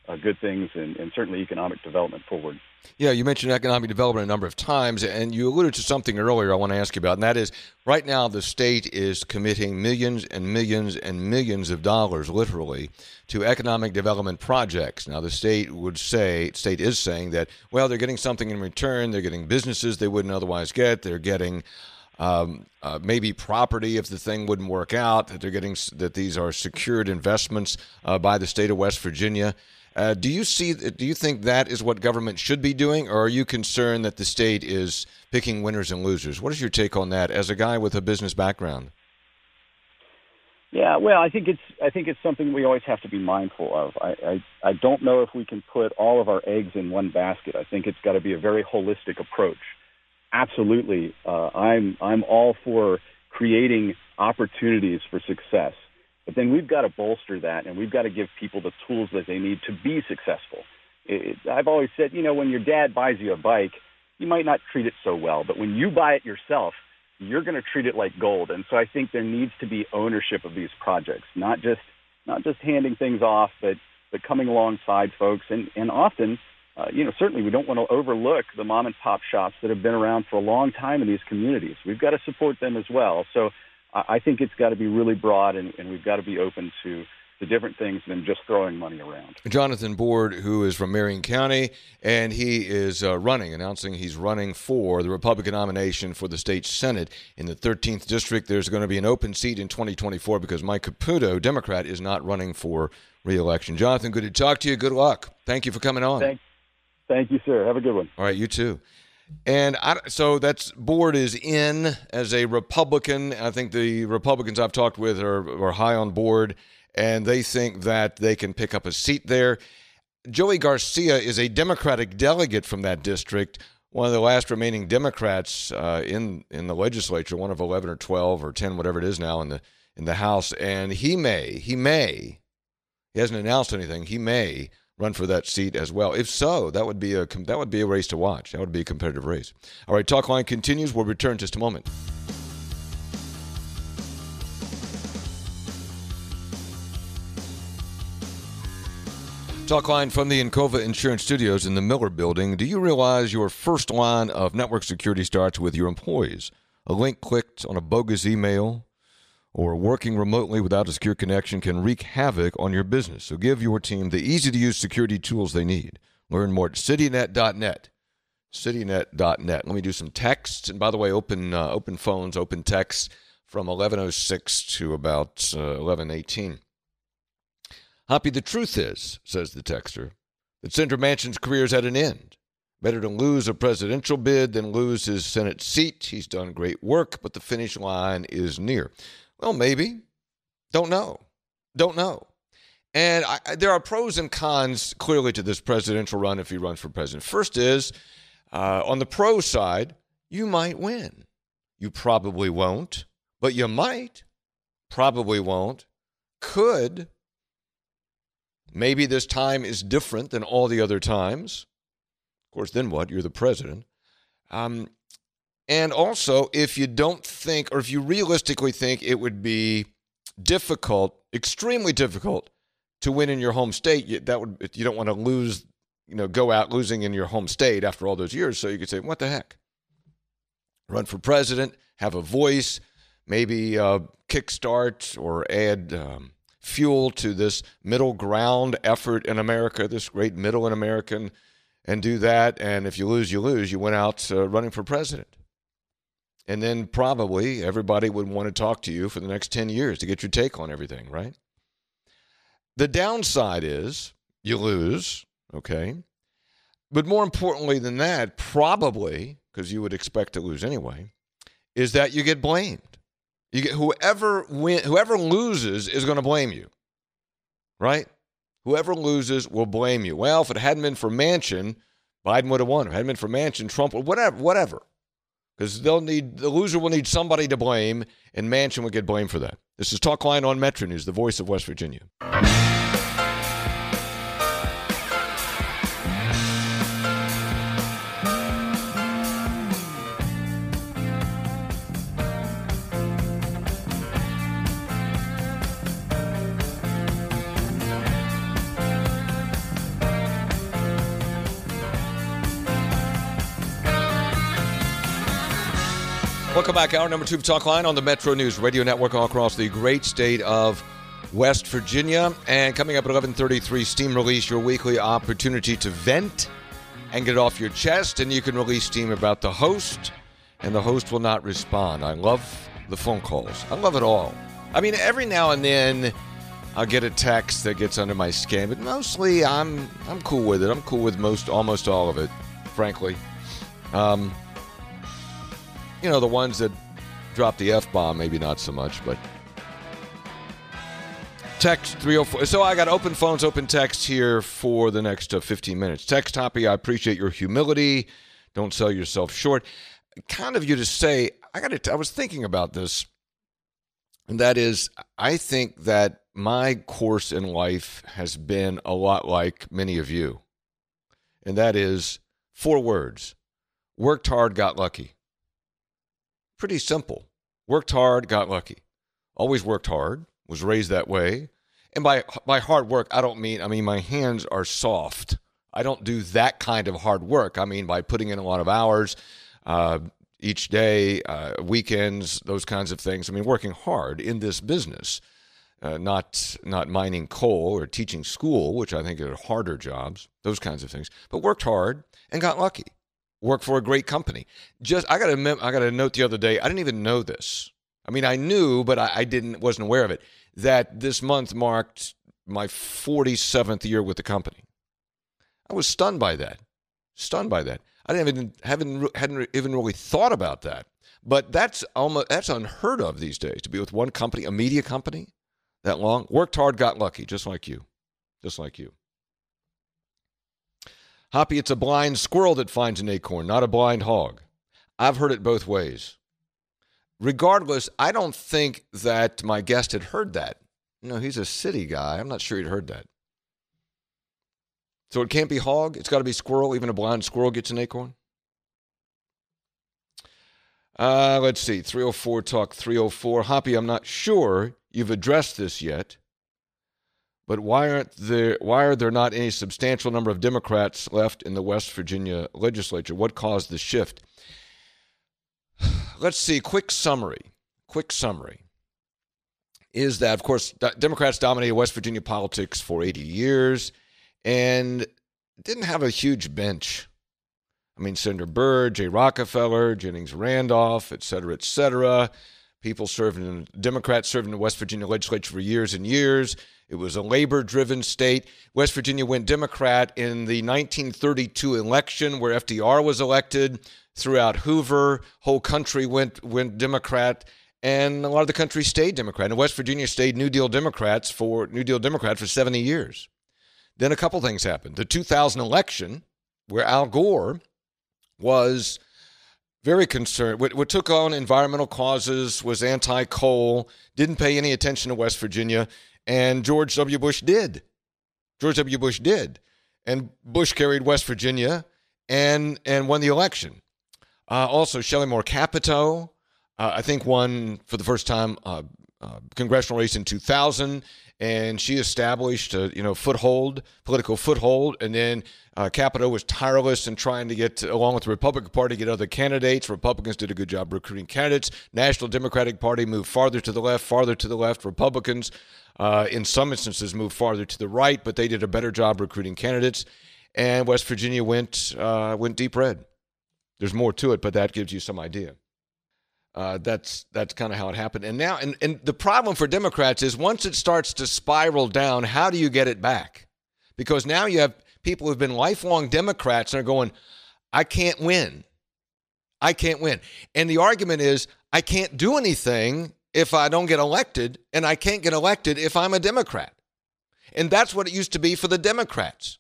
uh, good things and, and certainly economic development forward. Yeah, you mentioned economic development a number of times, and you alluded to something earlier I want to ask you about, and that is right now the state is committing millions and millions and millions of dollars, literally, to economic development projects. Now, the state would say, state is saying that, well, they're getting something in return. They're getting businesses they wouldn't otherwise get. They're getting um, uh, maybe property if the thing wouldn't work out. That they're getting that these are secured investments uh, by the state of West Virginia. Uh, do you see? Do you think that is what government should be doing, or are you concerned that the state is picking winners and losers? What is your take on that, as a guy with a business background? Yeah, well, I think it's I think it's something we always have to be mindful of. I I, I don't know if we can put all of our eggs in one basket. I think it's got to be a very holistic approach. Absolutely, uh, I'm I'm all for creating opportunities for success. But then we've got to bolster that and we've got to give people the tools that they need to be successful. It, I've always said, you know, when your dad buys you a bike, you might not treat it so well, but when you buy it yourself, you're going to treat it like gold. And so I think there needs to be ownership of these projects, not just not just handing things off, but but coming alongside folks. And and often, uh, you know, certainly we don't want to overlook the mom and pop shops that have been around for a long time in these communities. We've got to support them as well. So I think it's got to be really broad, and, and we've got to be open to the different things than just throwing money around. Jonathan Board, who is from Marion County, and he is uh, running, announcing he's running for the Republican nomination for the state Senate in the 13th district. There's going to be an open seat in 2024 because Mike Caputo, Democrat, is not running for reelection. Jonathan, good to talk to you. Good luck. Thank you for coming on. Thank, thank you, sir. Have a good one. All right, you too. And I, so that's board is in as a Republican. I think the Republicans I've talked with are, are high on board, and they think that they can pick up a seat there. Joey Garcia is a Democratic delegate from that district, one of the last remaining Democrats uh, in in the legislature, one of eleven or twelve or ten, whatever it is now in the in the House, and he may he may he hasn't announced anything. He may run for that seat as well. If so, that would be a that would be a race to watch. That would be a competitive race. All right, Talkline continues. We'll return just a moment. Talkline from the Encova Insurance Studios in the Miller Building. Do you realize your first line of network security starts with your employees? A link clicked on a bogus email or working remotely without a secure connection can wreak havoc on your business. So give your team the easy to use security tools they need. Learn more at citynet.net. Citynet.net. Let me do some texts. And by the way, open uh, open phones, open texts from 1106 to about uh, 1118. Hoppy, the truth is, says the texter, that Senator Manchin's career is at an end. Better to lose a presidential bid than lose his Senate seat. He's done great work, but the finish line is near. Well, maybe. Don't know. Don't know. And I, there are pros and cons clearly to this presidential run if he runs for president. First is uh, on the pro side, you might win. You probably won't, but you might. Probably won't. Could. Maybe this time is different than all the other times. Of course, then what? You're the president. Um, and also, if you don't think, or if you realistically think it would be difficult, extremely difficult, to win in your home state, that would you don't want to lose, you know, go out losing in your home state after all those years. So you could say, what the heck? Run for president, have a voice, maybe uh, kickstart or add um, fuel to this middle ground effort in America, this great middle in American, and do that. And if you lose, you lose. You went out uh, running for president and then probably everybody would want to talk to you for the next 10 years to get your take on everything, right? The downside is you lose, okay? But more importantly than that, probably, because you would expect to lose anyway, is that you get blamed. You get whoever win, whoever loses is going to blame you. Right? Whoever loses will blame you. Well, if it hadn't been for Manchin, Biden would have won. If it hadn't been for Manchin, Trump whatever, whatever because they'll need the loser will need somebody to blame, and Manchin will get blamed for that. This is Talkline on Metro News, the voice of West Virginia. Welcome back. Hour number two of Talkline on the Metro News Radio Network all across the great state of West Virginia. And coming up at 1133, Steam Release, your weekly opportunity to vent and get it off your chest. And you can release steam about the host, and the host will not respond. I love the phone calls. I love it all. I mean, every now and then I'll get a text that gets under my skin, but mostly I'm I'm cool with it. I'm cool with most almost all of it, frankly. Um, you know, the ones that drop the F bomb, maybe not so much, but text 304. So I got open phones, open text here for the next uh, 15 minutes. Text Hoppy, I appreciate your humility. Don't sell yourself short. Kind of you to say, I got to, I was thinking about this, and that is, I think that my course in life has been a lot like many of you, and that is four words worked hard, got lucky. Pretty simple. Worked hard, got lucky. Always worked hard, was raised that way. And by by hard work, I don't mean I mean my hands are soft. I don't do that kind of hard work. I mean by putting in a lot of hours uh, each day, uh, weekends, those kinds of things. I mean working hard in this business, uh, not not mining coal or teaching school, which I think are harder jobs. Those kinds of things. But worked hard and got lucky work for a great company. Just I got to I got a note the other day. I didn't even know this. I mean, I knew, but I, I didn't wasn't aware of it. That this month marked my 47th year with the company. I was stunned by that. Stunned by that. I didn't even haven't hadn't even really thought about that. But that's almost that's unheard of these days to be with one company, a media company, that long. Worked hard, got lucky, just like you, just like you. Hoppy, it's a blind squirrel that finds an acorn, not a blind hog. I've heard it both ways. Regardless, I don't think that my guest had heard that. You know, he's a city guy. I'm not sure he'd heard that. So it can't be hog. It's got to be squirrel. Even a blind squirrel gets an acorn. Uh, let's see. 304 Talk 304. Hoppy, I'm not sure you've addressed this yet. But why aren't there? Why are there not any substantial number of Democrats left in the West Virginia legislature? What caused the shift? Let's see. Quick summary. Quick summary is that, of course, Democrats dominated West Virginia politics for 80 years and didn't have a huge bench. I mean, Senator Byrd, Jay Rockefeller, Jennings Randolph, et cetera, et cetera. People serving in Democrats serving in the West Virginia legislature for years and years. It was a labor driven state. West Virginia went Democrat in the 1932 election where FDR was elected. Throughout Hoover, whole country went went Democrat and a lot of the country stayed Democrat. And West Virginia stayed New Deal Democrats for New Deal Democrat for 70 years. Then a couple things happened. The 2000 election, where Al Gore was very concerned. What, what took on environmental causes was anti-coal. Didn't pay any attention to West Virginia. And George W. Bush did. George W. Bush did. And Bush carried West Virginia and, and won the election. Uh, also, Shelley Moore Capito, uh, I think, won for the first time uh, uh congressional race in 2000 and she established a you know foothold, political foothold, and then uh, Capito was tireless in trying to get, along with the Republican Party, get other candidates. Republicans did a good job recruiting candidates. National Democratic Party moved farther to the left, farther to the left. Republicans, uh, in some instances, moved farther to the right, but they did a better job recruiting candidates. And West Virginia went uh, went deep red. There's more to it, but that gives you some idea. Uh, that's that's kind of how it happened. And now, and, and the problem for Democrats is once it starts to spiral down, how do you get it back? Because now you have people who've been lifelong Democrats and are going, I can't win. I can't win. And the argument is, I can't do anything if I don't get elected, and I can't get elected if I'm a Democrat. And that's what it used to be for the Democrats.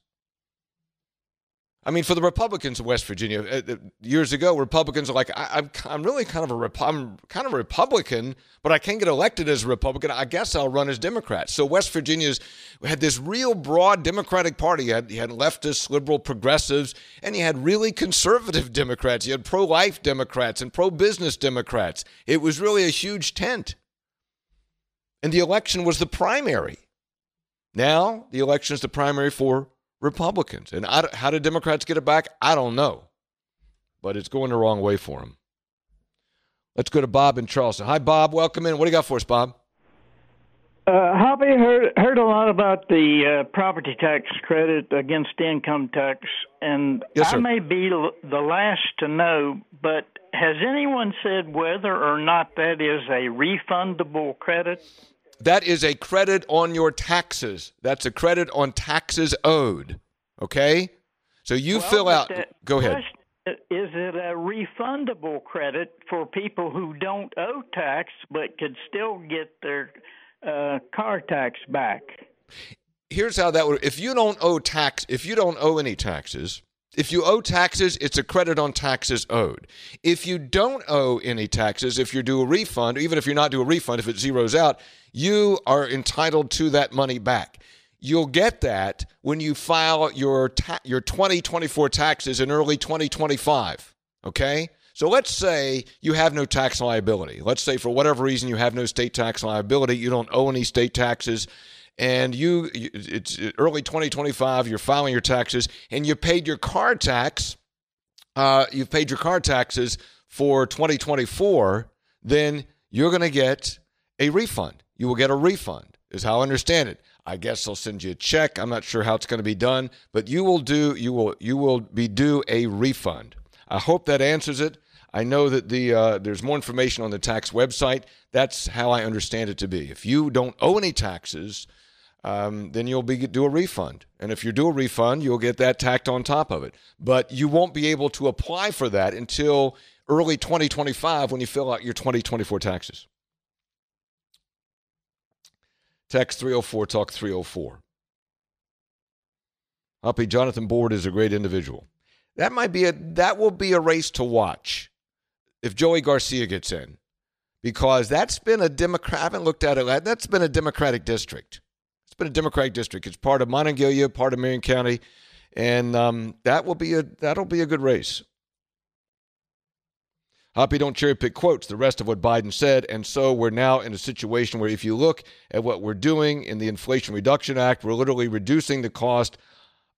I mean, for the Republicans of West Virginia, uh, years ago, Republicans are like, I, am I'm, I'm really kind of a Rep- I'm kind of a Republican, but I can't get elected as a Republican. I guess I'll run as Democrat. So West Virginia's had this real broad Democratic Party. You had, you had leftists, liberal, progressives, and you had really conservative Democrats. You had pro-life Democrats and pro-business Democrats. It was really a huge tent. And the election was the primary. Now the election is the primary for Republicans. And I, how did Democrats get it back? I don't know. But it's going the wrong way for them. Let's go to Bob in Charleston. Hi, Bob. Welcome in. What do you got for us, Bob? Uh, Hoppy heard heard a lot about the uh, property tax credit against income tax, and Yes, I may be l- the last to know, but has anyone said whether or not that is a refundable credit? That is a credit on your taxes. That's a credit on taxes owed. Okay? So you Well, fill out. the Go ahead. Is it a refundable credit for people who don't owe tax but could still get their uh, car tax back? Here's how that would if you don't owe tax, if you don't owe any taxes, if you owe taxes, it's a credit on taxes owed. If you don't owe any taxes, if you're due a refund, even if you're not due a refund, if it zeroes out, you are entitled to that money back. You'll get that when you file your ta- your 2024 taxes in early 2025. Okay? So let's say you have no tax liability. Let's say for whatever reason you have no state tax liability, you don't owe any state taxes and you it's early 2025 you're filing your taxes and you paid your car tax uh, you've paid your car taxes for 2024 then you're going to get a refund. You will get a refund is how i understand it. I guess they'll send you a check. I'm not sure how it's going to be done but you will do you will you will be due a refund. I hope that answers it. I know that the uh, there's more information on the tax website. That's how I understand it to be. If you don't owe any taxes, um, then you'll be do a refund, and if you do a refund, you'll get that tacked on top of it. But you won't be able to apply for that until early 2025 when you fill out your 2024 taxes. Text 304 Talk 304. Hoppy Jonathan Board is a great individual. That might be a that will be a race to watch if Joey Garcia gets in, because that's been a Democrat. I haven't looked at it. That's been a Democratic district. Been a Democratic district. It's part of Monongalia, part of Marion County, and um, that will be a that'll be a good race. Hoppy, don't cherry pick quotes. The rest of what Biden said, and so we're now in a situation where if you look at what we're doing in the Inflation Reduction Act, we're literally reducing the cost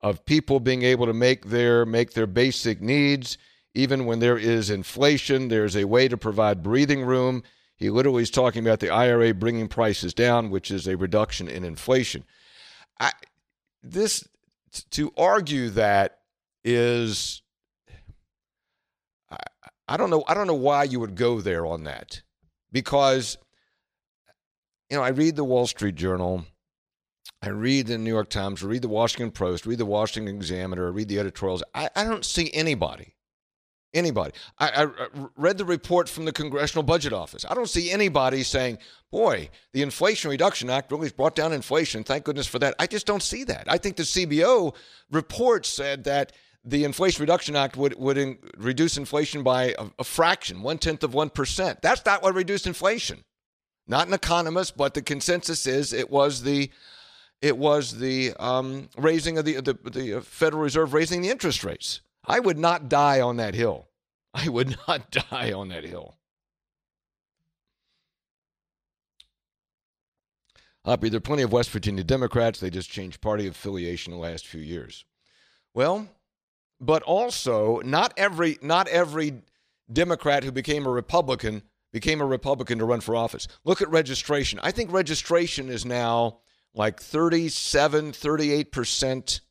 of people being able to make their make their basic needs even when there is inflation there's a way to provide breathing room he literally is talking about the IRA bringing prices down which is a reduction in inflation I, this to argue that is I, I don't know I don't know why you would go there on that because you know I read the Wall Street Journal I read the New York Times, I read the Washington Post, read the Washington Examiner, I read the editorials. I, I don't see anybody, anybody. I, I read the report from the Congressional Budget Office. I don't see anybody saying, boy, the Inflation Reduction Act really brought down inflation. Thank goodness for that. I just don't see that. I think the CBO report said that the Inflation Reduction Act would, would in, reduce inflation by a, a fraction, one tenth of 1%. That's not what reduced inflation. Not an economist, but the consensus is it was the it was the um, raising of the, the the Federal Reserve raising the interest rates. I would not die on that hill. I would not die on that hill. Hoppy, there are plenty of West Virginia Democrats. They just changed party affiliation the last few years. Well, but also not every not every Democrat who became a Republican became a Republican to run for office. Look at registration. I think registration is now like 37, 38%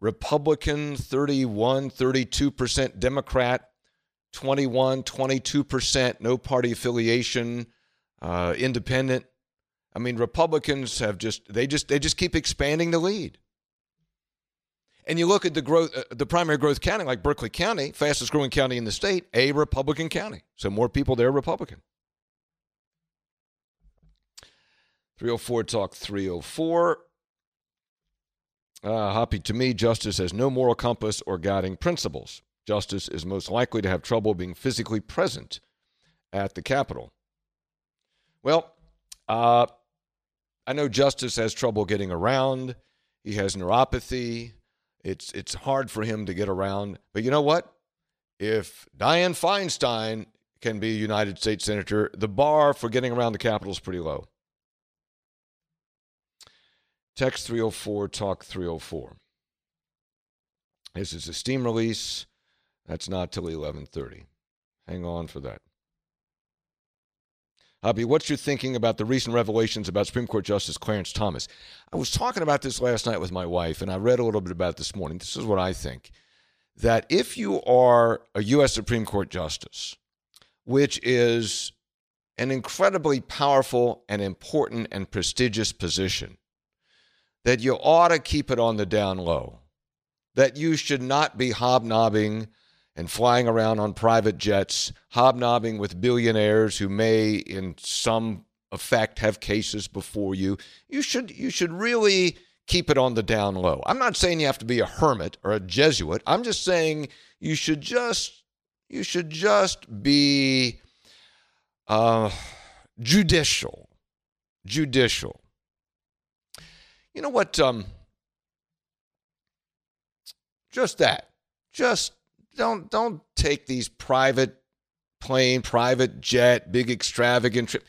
Republican, 31, 32% Democrat, 21, 22% no party affiliation, uh, independent. I mean, Republicans have just they just they just keep expanding the lead. And you look at the growth, uh, the primary growth county like Berkeley County, fastest growing county in the state, a Republican county. So more people there Republican. 304 Talk 304. Uh, Hoppy, to me, Justice has no moral compass or guiding principles. Justice is most likely to have trouble being physically present at the Capitol. Well, uh, I know Justice has trouble getting around. He has neuropathy. It's it's hard for him to get around. But you know what? If Dianne Feinstein can be a United States senator, the bar for getting around the Capitol is pretty low. Text 304 Talk 304. This is a steam release. That's not till 11:30. Hang on for that. Hoppy, what's your thinking about the recent revelations about Supreme Court Justice Clarence Thomas? I was talking about this last night with my wife, and I read a little bit about this morning. This is what I think that if you are a U.S. Supreme Court Justice, which is an incredibly powerful and important and prestigious position, that you ought to keep it on the down low, that you should not be hobnobbing and flying around on private jets, hobnobbing with billionaires who may, in some effect, have cases before you. You should you should really keep it on the down low. I'm not saying you have to be a hermit or a Jesuit. I'm just saying you should just you should just be uh, judicial, judicial. You know what? Um, just that. Just don't don't take these private plane, private jet, big extravagant trip.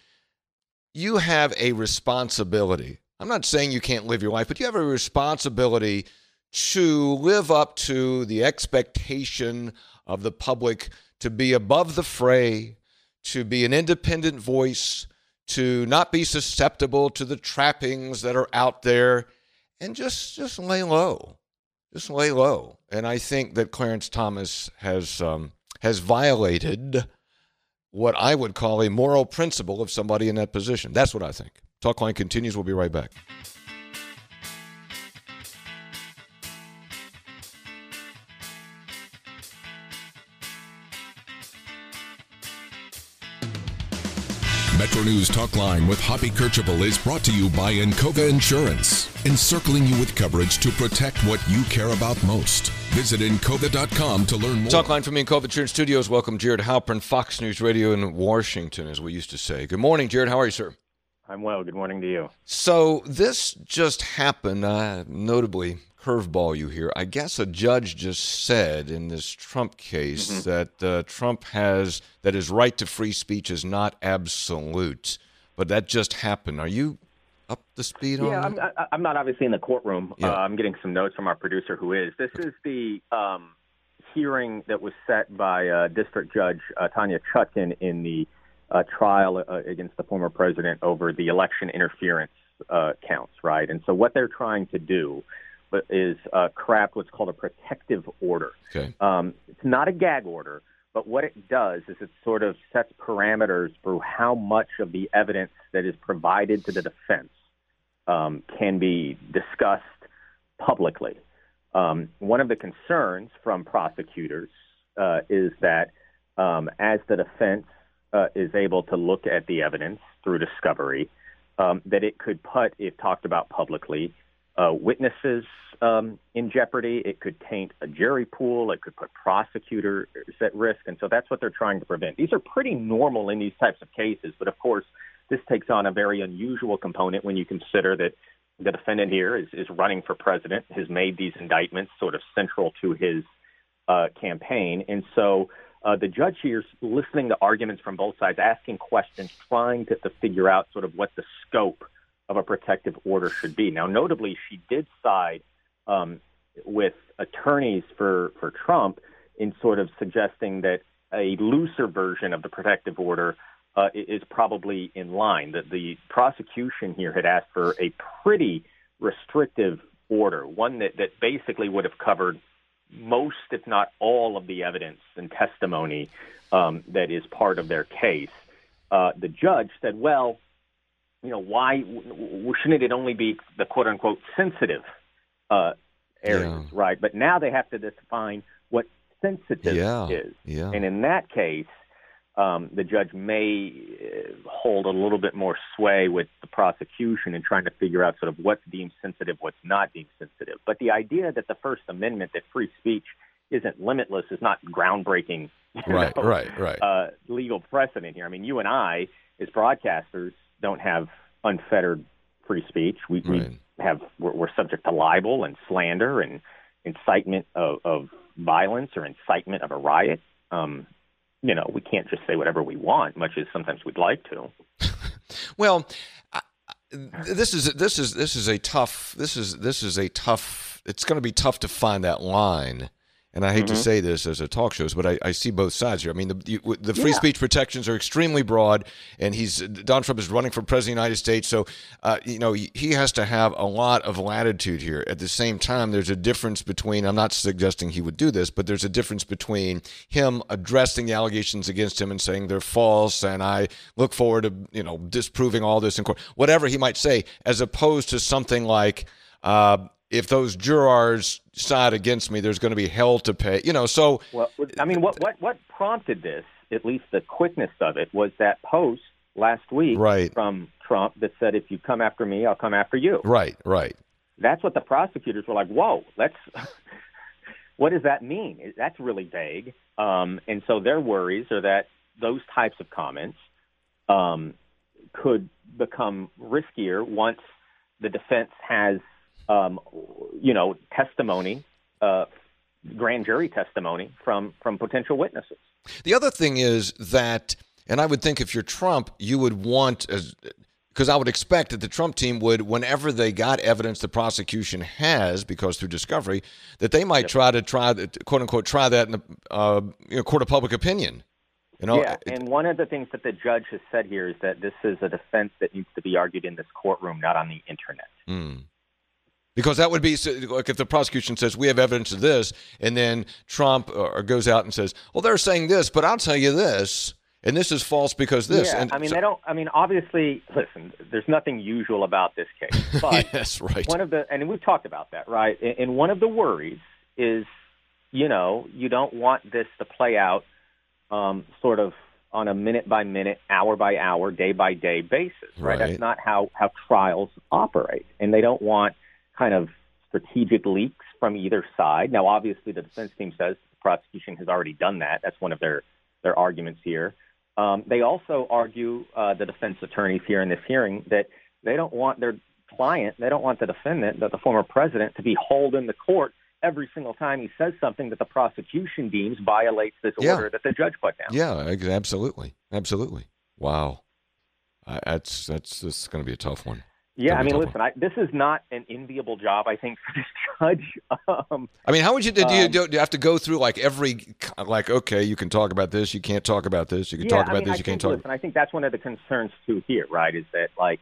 You have a responsibility. I'm not saying you can't live your life, but you have a responsibility to live up to the expectation of the public to be above the fray, to be an independent voice, to not be susceptible to the trappings that are out there, and just just lay low, just lay low. And I think that Clarence Thomas has um, has violated what I would call a moral principle of somebody in that position. That's what I think. Talkline continues. We'll be right back. Metro News Talkline with Hoppy Kercheval is brought to you by Encova Insurance, encircling you with coverage to protect what you care about most. Visit Encova.com to learn more. Talkline from Cove Insurance Studios. Welcome Jared Halpern, Fox News Radio in Washington, as we used to say. Good morning, Jared. How are you, sir? I'm well. Good morning to you. So this just happened, uh, notably curveball you here. I guess a judge just said in this Trump case Mm-hmm. that uh, Trump has that his right to free speech is not absolute, but that just happened. Are you up to speed on Yeah, that? I'm, I, I'm not obviously in the courtroom. Yeah. Uh, I'm getting some notes from our producer who is. This is the um, hearing that was set by uh, District Judge uh, Tanya Chutkin in the uh, trial uh, against the former president over the election interference uh, counts, right? And so what they're trying to do is uh, craft what's called a protective order. Okay. Um, it's not a gag order, but what it does is it sort of sets parameters for how much of the evidence that is provided to the defense um, can be discussed publicly. Um, one of the concerns from prosecutors uh, is that um, as the defense uh, is able to look at the evidence through discovery, um, that it could put, if talked about publicly, uh, witnesses um, in jeopardy. It could taint a jury pool. It could put prosecutors at risk. And so that's what they're trying to prevent. These are pretty normal in these types of cases. But of course, this takes on a very unusual component when you consider that the defendant here is, is running for president, has made these indictments sort of central to his uh, campaign. And so uh, the judge here is listening to arguments from both sides, asking questions, trying to, to figure out sort of what the scope of a protective order should be. Now, notably, she did side um, with attorneys for, for Trump in sort of suggesting that a looser version of the protective order uh, is probably in line. That the prosecution here had asked for a pretty restrictive order, one that, that basically would have covered most, if not all, of the evidence and testimony um, that is part of their case. Uh, the judge said, well, you know, why w- shouldn't it only be the quote unquote sensitive uh, areas, right? But now they have to define what sensitive Yeah, is. yeah. And in that case, um, the judge may uh, hold a little bit more sway with the prosecution in trying to figure out sort of what's deemed sensitive, what's not deemed sensitive. But the idea that the First Amendment, that free speech isn't limitless, is not groundbreaking. Right, know, right, right. Uh, legal precedent here. I mean, you and I, as broadcasters, don't have unfettered free speech. We, we have we're, we're subject to libel and slander and incitement of, of violence or incitement of a riot. Um, you know, we can't just say whatever we want, much as sometimes we'd like to. Well, I- this is this is this is a tough this is this is a tough. It's going to be tough to find that line, and I hate to Mhm. say this as a talk shows, but I, I see both sides here. I mean, the you, the free Yeah. speech protections are extremely broad, and he's Donald Trump is running for president of the United States, so uh, you know he has to have a lot of latitude here. At the same time, there's a difference between. I'm not suggesting he would do this, but there's a difference between him addressing the allegations against him and saying they're false, and I look forward to you know disproving all this in court, whatever he might say, as opposed to something like. Uh, if those jurors side against me, there's going to be hell to pay. You know, so Well, I mean, what what what prompted this? At least the quickness of it was that post last week Right. from Trump that said, "If you come after me, I'll come after you." right, right. That's what the prosecutors were like. Whoa, let's. what does that mean? That's really vague. Um, and so their worries are that those types of comments um, could become riskier once the defense has, um, you know, testimony, uh, grand jury testimony from from potential witnesses. The other thing is that, and I would think if you're Trump, you would want as because I would expect that the Trump team would, whenever they got evidence the prosecution has, because through discovery, that they might try to try that quote unquote try that in the uh, you know, court of public opinion. You know, yeah, and one of the things that the judge has said here is that this is a defense that needs to be argued in this courtroom, not on the internet. Mm. Because that would be like if the prosecution says we have evidence of this, and then Trump uh, or goes out and says, "Well, they're saying this, but I'll tell you this, and this is false because this." Yeah, and I mean, so- they don't. I mean, obviously, listen. There's nothing usual about this case, but yes, right. one of the and we've talked about that, right? And and one of the worries is, you know, you don't want this to play out um, sort of on a minute by minute, hour by hour, day by day basis, right? Right. That's not how how trials operate, and they don't want kind of strategic leaks from either side. Now, obviously, the defense team says the prosecution has already done that. That's one of their their arguments here. Um, they also argue, uh, the defense attorneys here in this hearing, that they don't want their client, they don't want the defendant, that the former president, to be hauled in the court every single time he says something that the prosecution deems violates this Yeah. order that the judge put down. Yeah, absolutely, absolutely. Wow, I, that's that's this is going to be a tough one. Yeah, I mean, listen, I, this is not an enviable job, I think, for this judge. Um, I mean, how would you do? you, Um, do you have to go through like every like? Okay, you can talk about this. You can't talk about this. You can yeah, talk I about mean, this. I You can't talk. Listen, I think that's one of the concerns too here, right? Is that like,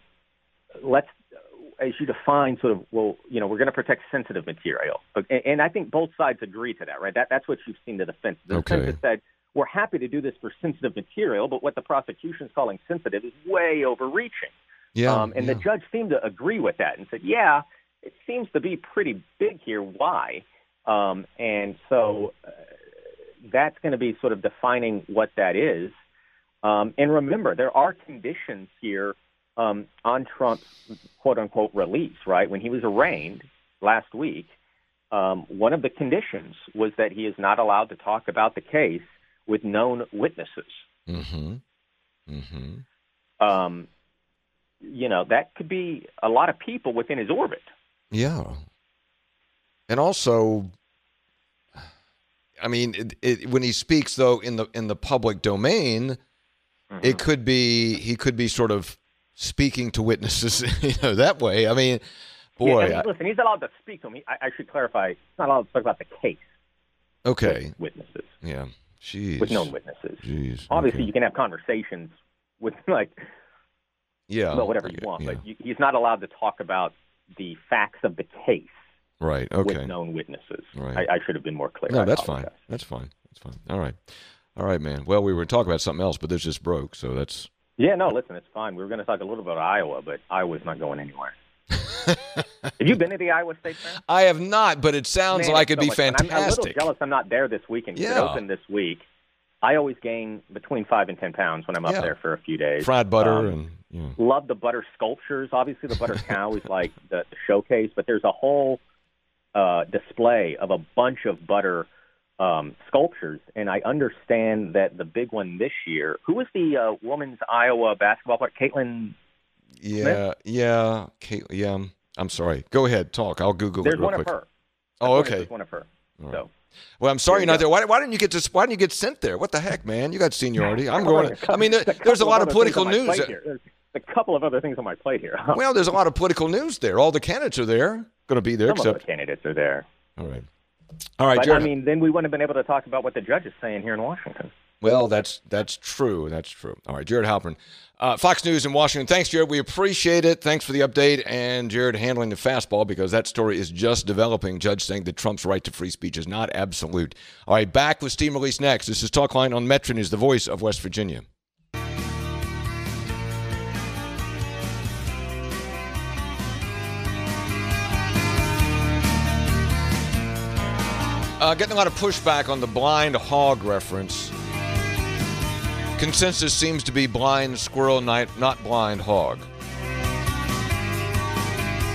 let's as you define sort of, well, you know, we're going to protect sensitive material, but, and, and I think both sides agree to that, right? That that's what you've seen the defense. The Okay. defense has said we're happy to do this for sensitive material, but what the prosecution is calling sensitive is way overreaching. Yeah, Um, and the judge seemed to agree with that and said, yeah, it seems to be pretty big here. Why? Um, and so uh, that's going to be sort of defining what that is. Um, and remember, there are conditions here um, on Trump's quote unquote release, right? When he was arraigned last week, um, one of the conditions was that he is not allowed to talk about the case with known witnesses. Mm-hmm. Mm-hmm. Um, you know, that could be a lot of people within his orbit. Yeah. And also, I mean, it, it, when he speaks though in the in the public domain, it mm-hmm. could be he could be sort of speaking to witnesses, you know, that way. I mean, boy, Yeah, I mean, I- listen, he's allowed to speak to me. I, I should clarify, he's not allowed to talk about the case okay, witnesses, yeah, jeez, with known witnesses. Jeez, Obviously, okay. you can have conversations with like, yeah, well, whatever you want, but you, he's not allowed to talk about the facts of the case right, okay, with known witnesses. Right. I, I should have been more clear. no, that's fine, that's fine, that's fine. All right, all right, man. Well, we were talking about something else, but this just broke, so that's Yeah, no, listen, it's fine. We were going to talk a little about Iowa, but Iowa's not going anywhere. have you been to the Iowa State Fair? I have not, but it sounds Man, like it'd so be fantastic. I'm, I'm a little jealous I'm not there this weekend. It Yeah. opened this week. I always gain between five and ten pounds when I'm up Yeah. there for a few days. Fried butter Um, and you know. Love the butter sculptures. Obviously, the butter cow is like the, the showcase, but there's a whole uh, display of a bunch of butter um, sculptures. And I understand that the big one this year. Who was the uh, women's Iowa basketball player? Caitlin. Yeah, yeah, Kate, yeah. I'm- sorry. Go ahead, talk. I'll Google There's it real one quick. of her. Oh, There's okay. one of her. Right. So. Well, I'm sorry you're not there. Why, why didn't you get to? Why didn't you get sent there? What the heck, man? You got seniority. I'm going. couple- I mean, there, there's a lot of political news. Plate here. There's a couple of other things on my plate here. Well, there's a lot of political news there. All the candidates are there. Going to be there, Some of except the candidates are there. all right. All right, but Jared. I mean, then we wouldn't have been able to talk about what the judge is saying here in Washington. Well, that's that's true. That's true. All right, Jared Halpern, uh, Fox News in Washington. Thanks, Jared. We appreciate it. Thanks for the update, and Jared handling the fastball because that story is just developing. Judge saying that Trump's right to free speech is not absolute. All right, back with Steam Release next. This is Talkline on Metro News, the voice of West Virginia. Uh, getting a lot of pushback on the blind hog reference. Consensus seems to be blind squirrel night, not blind hog.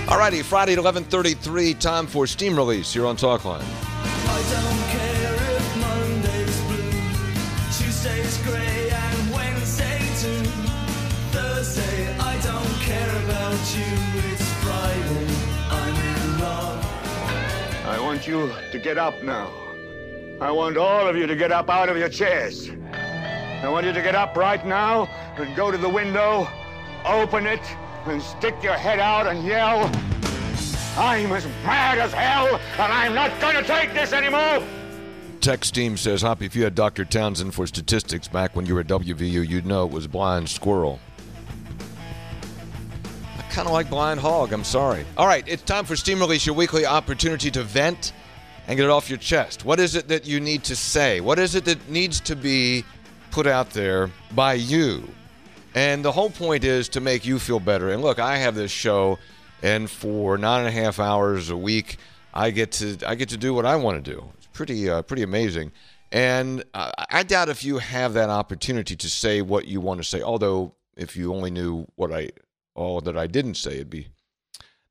All righty, Friday at 11:33, time for steam release here on Talkline. I I want you to get up now. I want all of you to get up out of your chairs. I want you to get up right now and go to the window, open it, and stick your head out and yell, I'm as mad as hell, and I'm not going to take this anymore! Text team says, Hoppy, if you had Dr. Townsend for statistics back when you were at WVU, you'd know it was blind squirrel. Kind of like blind hog. I'm sorry. All right, it's time for Steam Release, your weekly opportunity to vent and get it off your chest. What is it that you need to say? What is it that needs to be put out there by you? And the whole point is to make you feel better. And look, I have this show, and for nine and a half hours a week, I get to I get to do what I want to do. It's pretty uh, pretty amazing. And uh, I doubt if you have that opportunity to say what you want to say. Although, if you only knew what I all that I didn't say, it'd be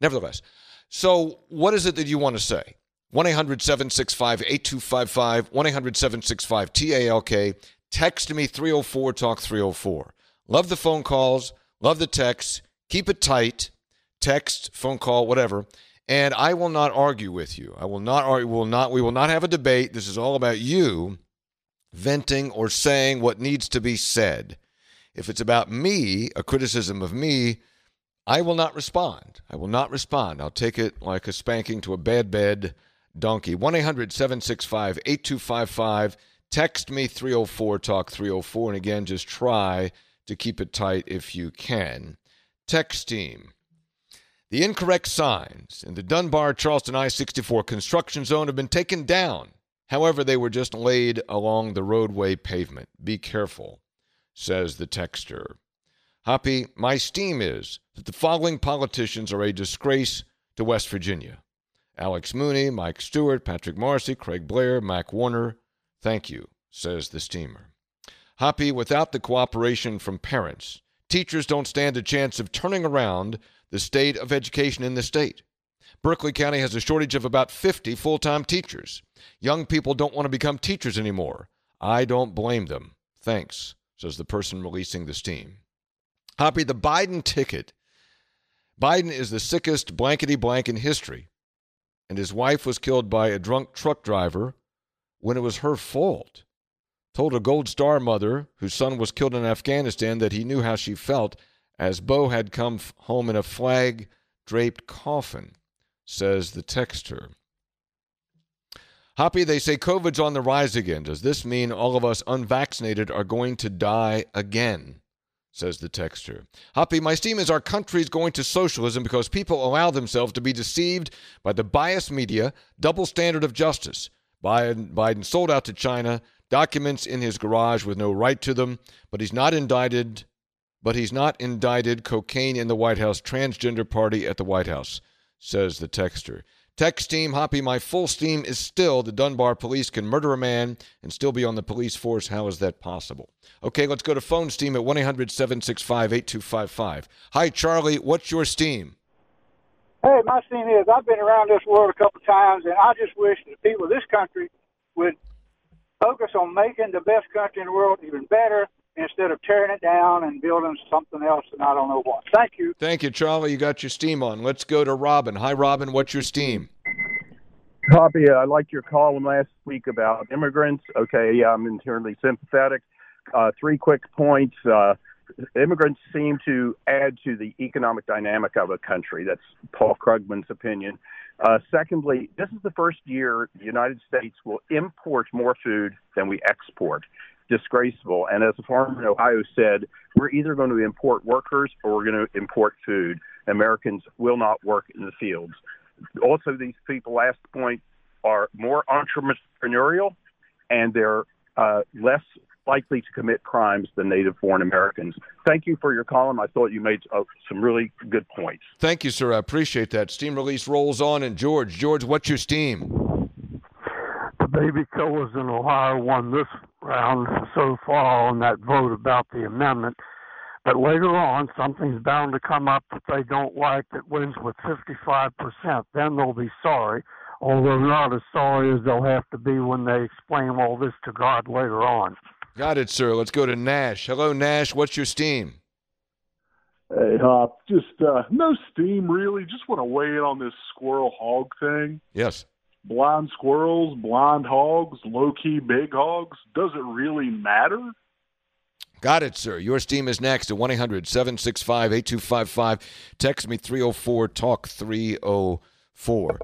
nevertheless. So, what is it that you want to say? 1 800 765 8255, 1 800 765 TALK. Text me 304 Talk 304. Love the phone calls, love the texts. Keep it tight. Text, phone call, whatever. And I will not argue with you. I will not argue. Will not. We will not have a debate. This is all about you venting or saying what needs to be said. If it's about me, a criticism of me, I will not respond. I will not respond. I'll take it like a spanking to a bad bed donkey. 1 800 765 8255. Text me 304 Talk 304. And again, just try to keep it tight if you can. Text team. The incorrect signs in the Dunbar Charleston I 64 construction zone have been taken down. However, they were just laid along the roadway pavement. Be careful, says the texter. Hoppy, my steam is that the following politicians are a disgrace to West Virginia Alex Mooney, Mike Stuart, Patrick Morrisey, Craig Blair, Mac Warner. Thank you, says the steamer. Hoppy, without the cooperation from parents, teachers don't stand a chance of turning around the state of education in the state. Berkeley County has a shortage of about 50 full time teachers. Young people don't want to become teachers anymore. I don't blame them. Thanks, says the person releasing the steam. Hoppy, the Biden ticket. Biden is the sickest blankety blank in history, and his wife was killed by a drunk truck driver when it was her fault. Told a Gold Star mother whose son was killed in Afghanistan that he knew how she felt as Bo had come f- home in a flag draped coffin, says the texter. Hoppy, they say COVID's on the rise again. Does this mean all of us unvaccinated are going to die again? Says the texter. Hoppy, my steam is our country's going to socialism because people allow themselves to be deceived by the biased media, double standard of justice. Biden, Biden sold out to China, documents in his garage with no right to them, but he's not indicted. But he's not indicted cocaine in the White House, transgender party at the White House, says the texter. Text team, Hoppy, my full steam is still the Dunbar police can murder a man and still be on the police force. How is that possible? Okay, let's go to phone steam at 1 800 765 8255. Hi, Charlie. What's your steam? Hey, my steam is, I've been around this world a couple times, and I just wish the people of this country would focus on making the best country in the world even better instead of tearing it down and building something else and I don't know what. Thank you. Thank you, Charlie. You got your steam on. Let's go to Robin. Hi, Robin. What's your steam? Hoppy. I liked your column last week about immigrants. Okay, yeah, I'm internally sympathetic. Uh, three quick points. Uh, immigrants seem to add to the economic dynamic of a country. That's Paul Krugman's opinion. Uh, secondly, this is the first year the United States will import more food than we export. Disgraceful. And as a farmer in Ohio said, we're either going to import workers or we're going to import food. Americans will not work in the fields. Also, these people, last point, are more entrepreneurial and they're uh, less likely to commit crimes than native born Americans. Thank you for your column. I thought you made uh, some really good points. Thank you, sir. I appreciate that. Steam release rolls on. And George, George, what's your steam? The baby killers in Ohio won this round so far on that vote about the amendment. But later on, something's bound to come up that they don't like that wins with 55%. Then they'll be sorry, although not as sorry as they'll have to be when they explain all this to God later on. Got it, sir. Let's go to Nash. Hello, Nash. What's your steam? Hey, Hop. Just uh, no steam, really. Just want to weigh in on this squirrel hog thing. Yes. Blind squirrels, blind hogs, low key big hogs. Does it really matter? Got it, sir. Your steam is next at 1 800 765 8255. Text me 304 Talk 304.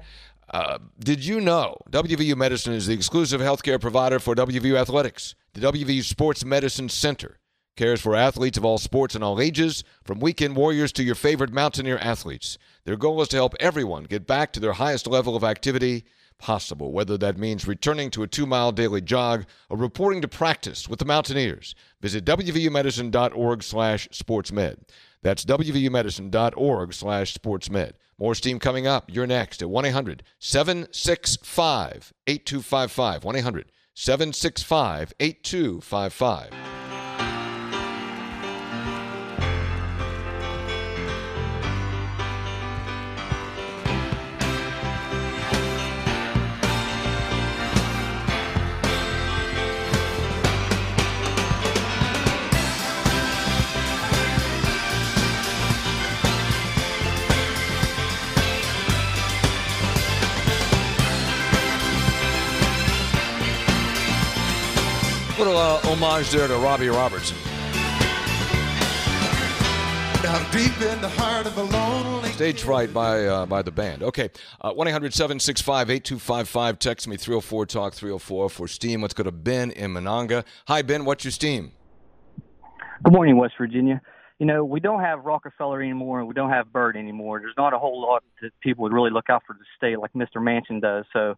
Uh, did you know WVU Medicine is the exclusive healthcare provider for WVU Athletics? The WVU Sports Medicine Center cares for athletes of all sports and all ages, from weekend warriors to your favorite mountaineer athletes. Their goal is to help everyone get back to their highest level of activity possible, whether that means returning to a two mile daily jog or reporting to practice with the Mountaineers. Visit WVUmedicine.org slash sportsmed. That's WVUmedicine.org slash sportsmed. More steam coming up. You're next at 1 800 765 8255. 1 800 765 8255. Homage there to Robbie Robertson. Down deep in the heart of a lonely. Stage fright by uh, by the band. Okay, uh, one 8255 Text me 304 Talk 304 for Steam. Let's go to Ben in Monongah. Hi, Ben. What's your Steam? Good morning, West Virginia. You know, we don't have Rockefeller anymore, and we don't have Byrd anymore. There's not a whole lot that people would really look out for the state like Mr. Manchin does. So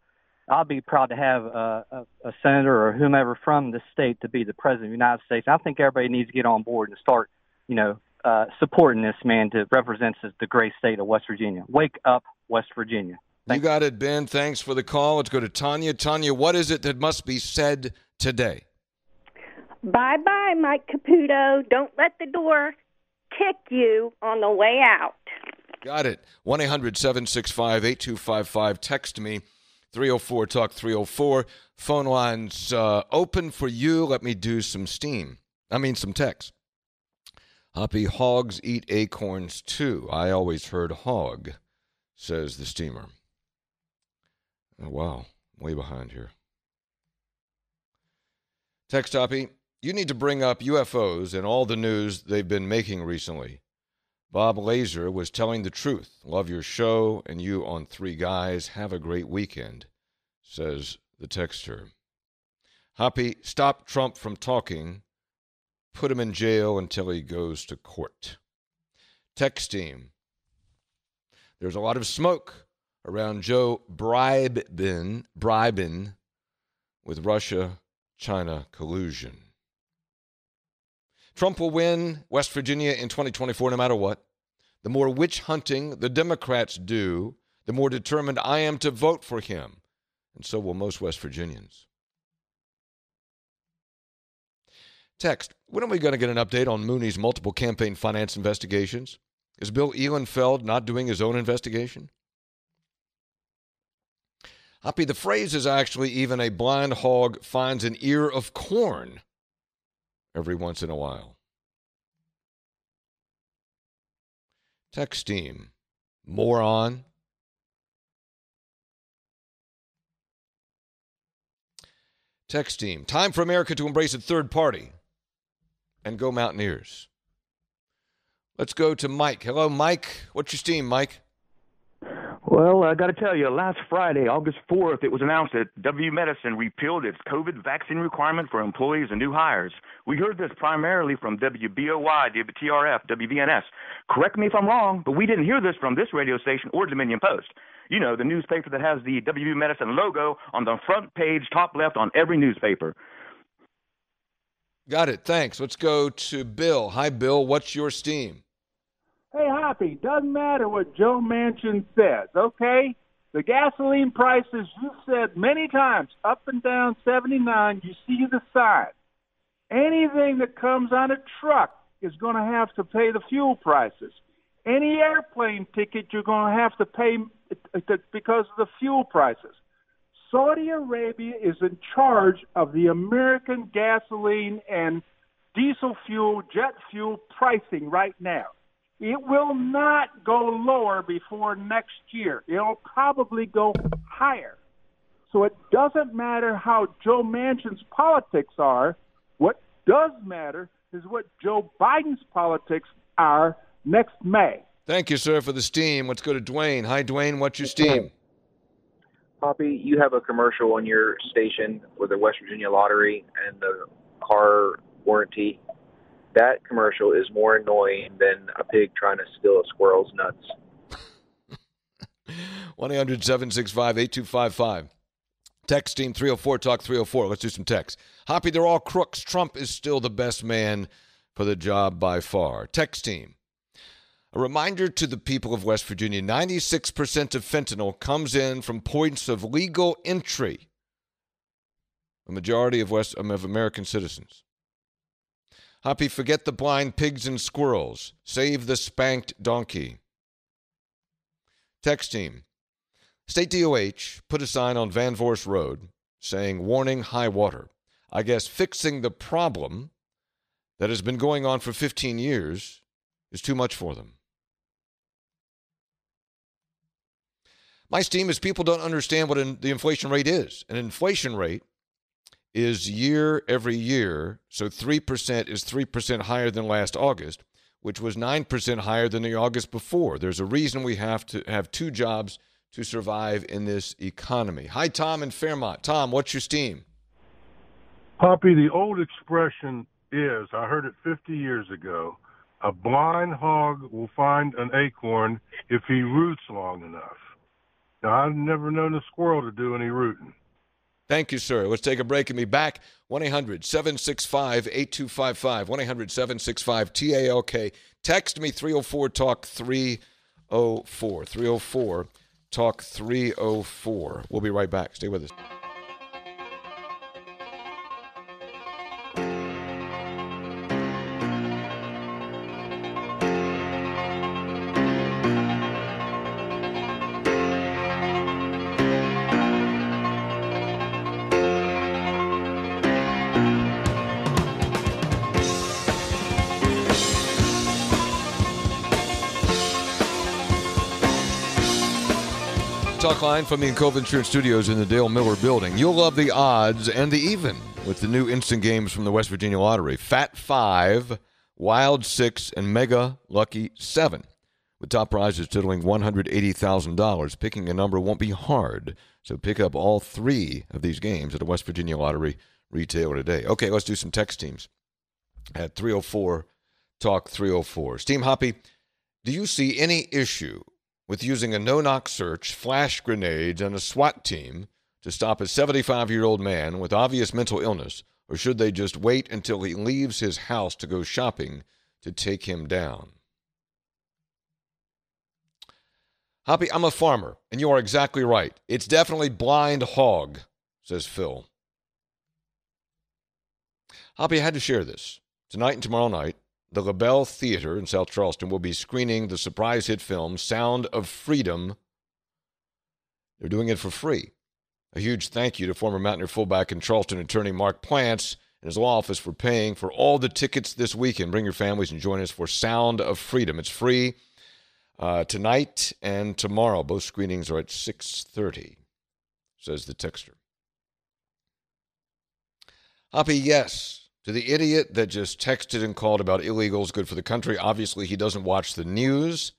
I'll be proud to have uh, a, a senator or whomever from the state to be the president of the United States. I think everybody needs to get on board and start, you know, uh, supporting this man to represent the great state of West Virginia. Wake up, West Virginia. You got it, Ben. Thanks for the call. Let's go to Tanya. Tanya, what is it that must be said today? Bye bye, Mike Caputo. Don't let the door kick you on the way out. Got it. 1 800 765 8255. Text me 304 Talk 304. Phone lines uh, open for you. Let me do some steam. I mean, some text. Hoppy hogs eat acorns too. I always heard hog, says the steamer. Oh, wow, way behind here. Text Hoppy, you need to bring up UFOs and all the news they've been making recently. Bob Lazar was telling the truth. Love your show and you on Three Guys. Have a great weekend, says the texter. Hoppy, stop Trump from talking. Put him in jail until he goes to court. Text team. There's a lot of smoke around Joe Bribin, bribing with Russia China collusion. Trump will win West Virginia in 2024 no matter what. The more witch hunting the Democrats do, the more determined I am to vote for him. And so will most West Virginians. Text When are we going to get an update on Mooney's multiple campaign finance investigations? Is Bill Ihlenfeld not doing his own investigation? Hoppy, the phrase is actually even a blind hog finds an ear of corn every once in a while. Text team, moron. Text team, time for America to embrace a third party and go Mountaineers. Let's go to Mike. Hello, Mike. What's your steam, Mike? Well, I got to tell you, last Friday, August 4th, it was announced that W Medicine repealed its COVID vaccine requirement for employees and new hires. We heard this primarily from WBOY, WTRF, WVNS. Correct me if I'm wrong, but we didn't hear this from this radio station or Dominion Post. You know, the newspaper that has the WB Medicine logo on the front page, top left on every newspaper. Got it. Thanks. Let's go to Bill. Hi, Bill. What's your steam? Hey, Hoppy, doesn't matter what Joe Manchin says, okay? The gasoline prices, you've said many times, up and down 79, you see the sign. Anything that comes on a truck is going to have to pay the fuel prices. Any airplane ticket you're going to have to pay because of the fuel prices. Saudi Arabia is in charge of the American gasoline and diesel fuel, jet fuel pricing right now. It will not go lower before next year. It'll probably go higher. So it doesn't matter how Joe Manchin's politics are. What does matter is what Joe Biden's politics are next May. Thank you, sir, for the steam. Let's go to Dwayne. Hi, Dwayne. What's your steam? Hoppy, you have a commercial on your station for the West Virginia Lottery and the car warranty. That commercial is more annoying than a pig trying to steal a squirrel's nuts. 1 800 765 8255. Text team 304 Talk 304. Let's do some text. Hoppy, they're all crooks. Trump is still the best man for the job by far. Text team. A reminder to the people of West Virginia 96% of fentanyl comes in from points of legal entry. A majority of West um, of American citizens. Hoppy, forget the blind pigs and squirrels. Save the spanked donkey. Text team. State DOH put a sign on Van Vorst Road saying warning high water. I guess fixing the problem that has been going on for 15 years is too much for them. My steam is people don't understand what in, the inflation rate is. An inflation rate is year every year. So 3% is 3% higher than last August, which was 9% higher than the August before. There's a reason we have to have two jobs to survive in this economy. Hi, Tom in Fairmont. Tom, what's your steam? Hoppy, the old expression is I heard it 50 years ago a blind hog will find an acorn if he roots long enough. Now, I've never known a squirrel to do any rooting. Thank you, sir. Let's take a break and be back. 1 800 765 8255. 1 800 765 TALK. Text me 304 Talk 304. 304 Talk 304. We'll be right back. Stay with us. Line from the Encova Insurance Studios in the Dale Miller Building. You'll love the odds and the even with the new instant games from the West Virginia Lottery. Fat Five, Wild Six, and Mega Lucky Seven. With top prizes totaling $180,000. Picking a number won't be hard. So pick up all three of these games at a West Virginia Lottery retailer today. Okay, let's do some text teams. At 304 Talk 304. Steam Hoppy, do you see any issue with using a no knock search, flash grenades, and a SWAT team to stop a 75 year old man with obvious mental illness, or should they just wait until he leaves his house to go shopping to take him down? Hoppy, I'm a farmer, and you are exactly right. It's definitely blind hog, says Phil. Hoppy, I had to share this. Tonight and tomorrow night, the LaBelle Theater in South Charleston will be screening the surprise hit film Sound of Freedom. They're doing it for free. A huge thank you to former Mountaineer fullback and Charleston attorney Mark Plants and his law office for paying for all the tickets this weekend. Bring your families and join us for Sound of Freedom. It's free uh, tonight and tomorrow. Both screenings are at 6.30, says the texter. Hoppy, yes. To the idiot that just texted and called about illegals good for the country, obviously he doesn't watch the news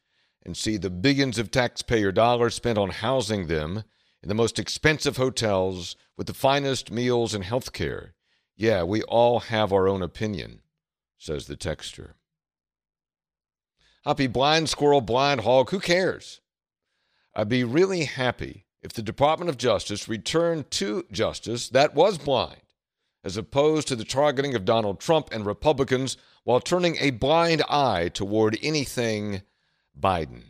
and see the billions of taxpayer dollars spent on housing them in the most expensive hotels with the finest meals and health care. Yeah, we all have our own opinion, says the texter. Be blind squirrel, blind hog, who cares? I'd be really happy if the Department of Justice returned to justice that was blind, as opposed to the targeting of Donald Trump and Republicans while turning a blind eye toward anything Biden.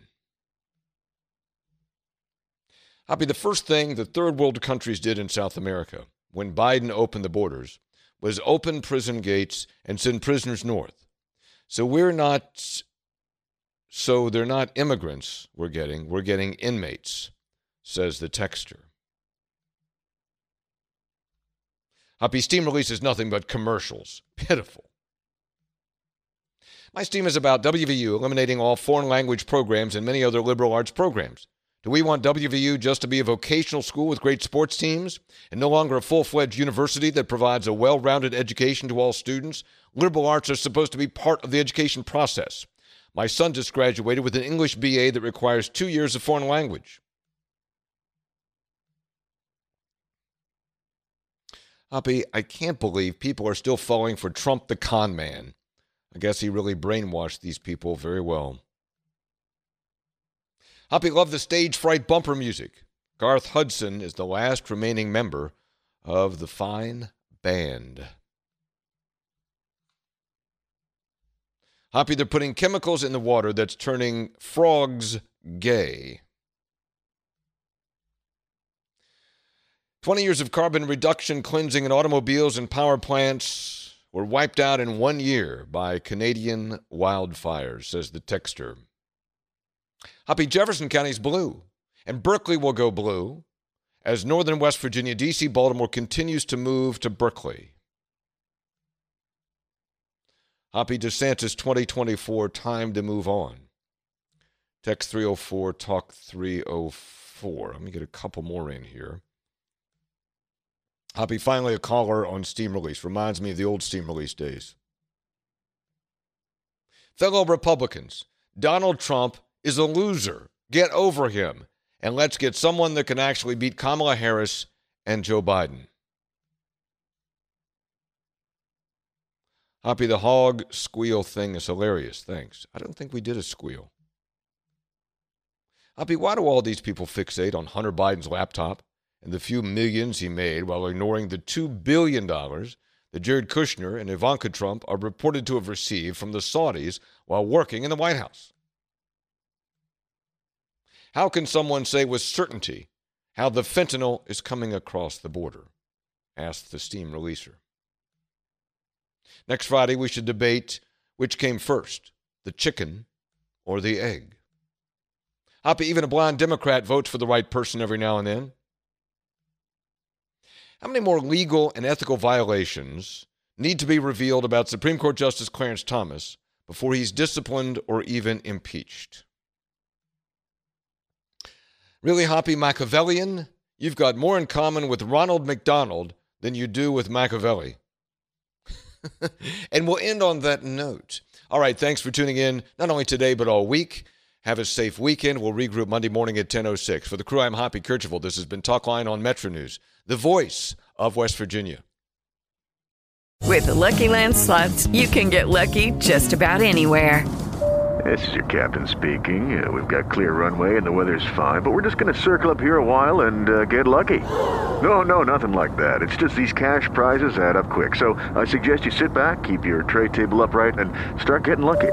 Be the first thing the third world countries did in South America when Biden opened the borders was open prison gates and send prisoners north. So we're not so they're not immigrants we're getting, we're getting inmates, says the texter. Hoppy Steam release is nothing but commercials. Pitiful. My Steam is about WVU eliminating all foreign language programs and many other liberal arts programs. Do we want WVU just to be a vocational school with great sports teams and no longer a full fledged university that provides a well rounded education to all students? Liberal arts are supposed to be part of the education process. My son just graduated with an English BA that requires two years of foreign language. Hoppy, I can't believe people are still falling for Trump the con man. I guess he really brainwashed these people very well. Hoppy loved the stage fright bumper music. Garth Hudson is the last remaining member of the fine band. Hoppy, they're putting chemicals in the water that's turning frogs gay. 20 years of carbon reduction cleansing in automobiles and power plants were wiped out in one year by Canadian wildfires, says the texter. Hoppy Jefferson County's blue, and Berkeley will go blue as northern West Virginia, D.C., Baltimore continues to move to Berkeley. Hoppy DeSantis 2024, time to move on. Text 304, talk 304. Let me get a couple more in here. Hoppy, finally a caller on Steam Release. Reminds me of the old Steam Release days. Fellow Republicans, Donald Trump is a loser. Get over him. And let's get someone that can actually beat Kamala Harris and Joe Biden. Hoppy, the hog squeal thing is hilarious. Thanks. I don't think we did a squeal. Hoppy, why do all these people fixate on Hunter Biden's laptop and the few millions he made while ignoring the $2 billion that Jared Kushner and Ivanka Trump are reported to have received from the Saudis while working in the White House? How can someone say with certainty how the fentanyl is coming across the border? asked the steam releaser. Next Friday, we should debate which came first, the chicken or the egg. Hoppy, even a blind Democrat votes for the right person every now and then. How many more legal and ethical violations need to be revealed about Supreme Court Justice Clarence Thomas before he's disciplined or even impeached? Really, Hoppy Machiavellian, you've got more in common with Ronald McDonald than you do with Machiavelli. and we'll end on that note. All right, thanks for tuning in, not only today, but all week. Have a safe weekend. We'll regroup Monday morning at 10.06. For the crew, I'm Hoppy Kercheval. This has been Talkline on Metro News, the voice of West Virginia. With the Lucky Land slots, you can get lucky just about anywhere. This is your captain speaking. Uh, we've got clear runway and the weather's fine, but we're just going to circle up here a while and uh, get lucky. No, no, nothing like that. It's just these cash prizes add up quick. So I suggest you sit back, keep your tray table upright, and start getting lucky.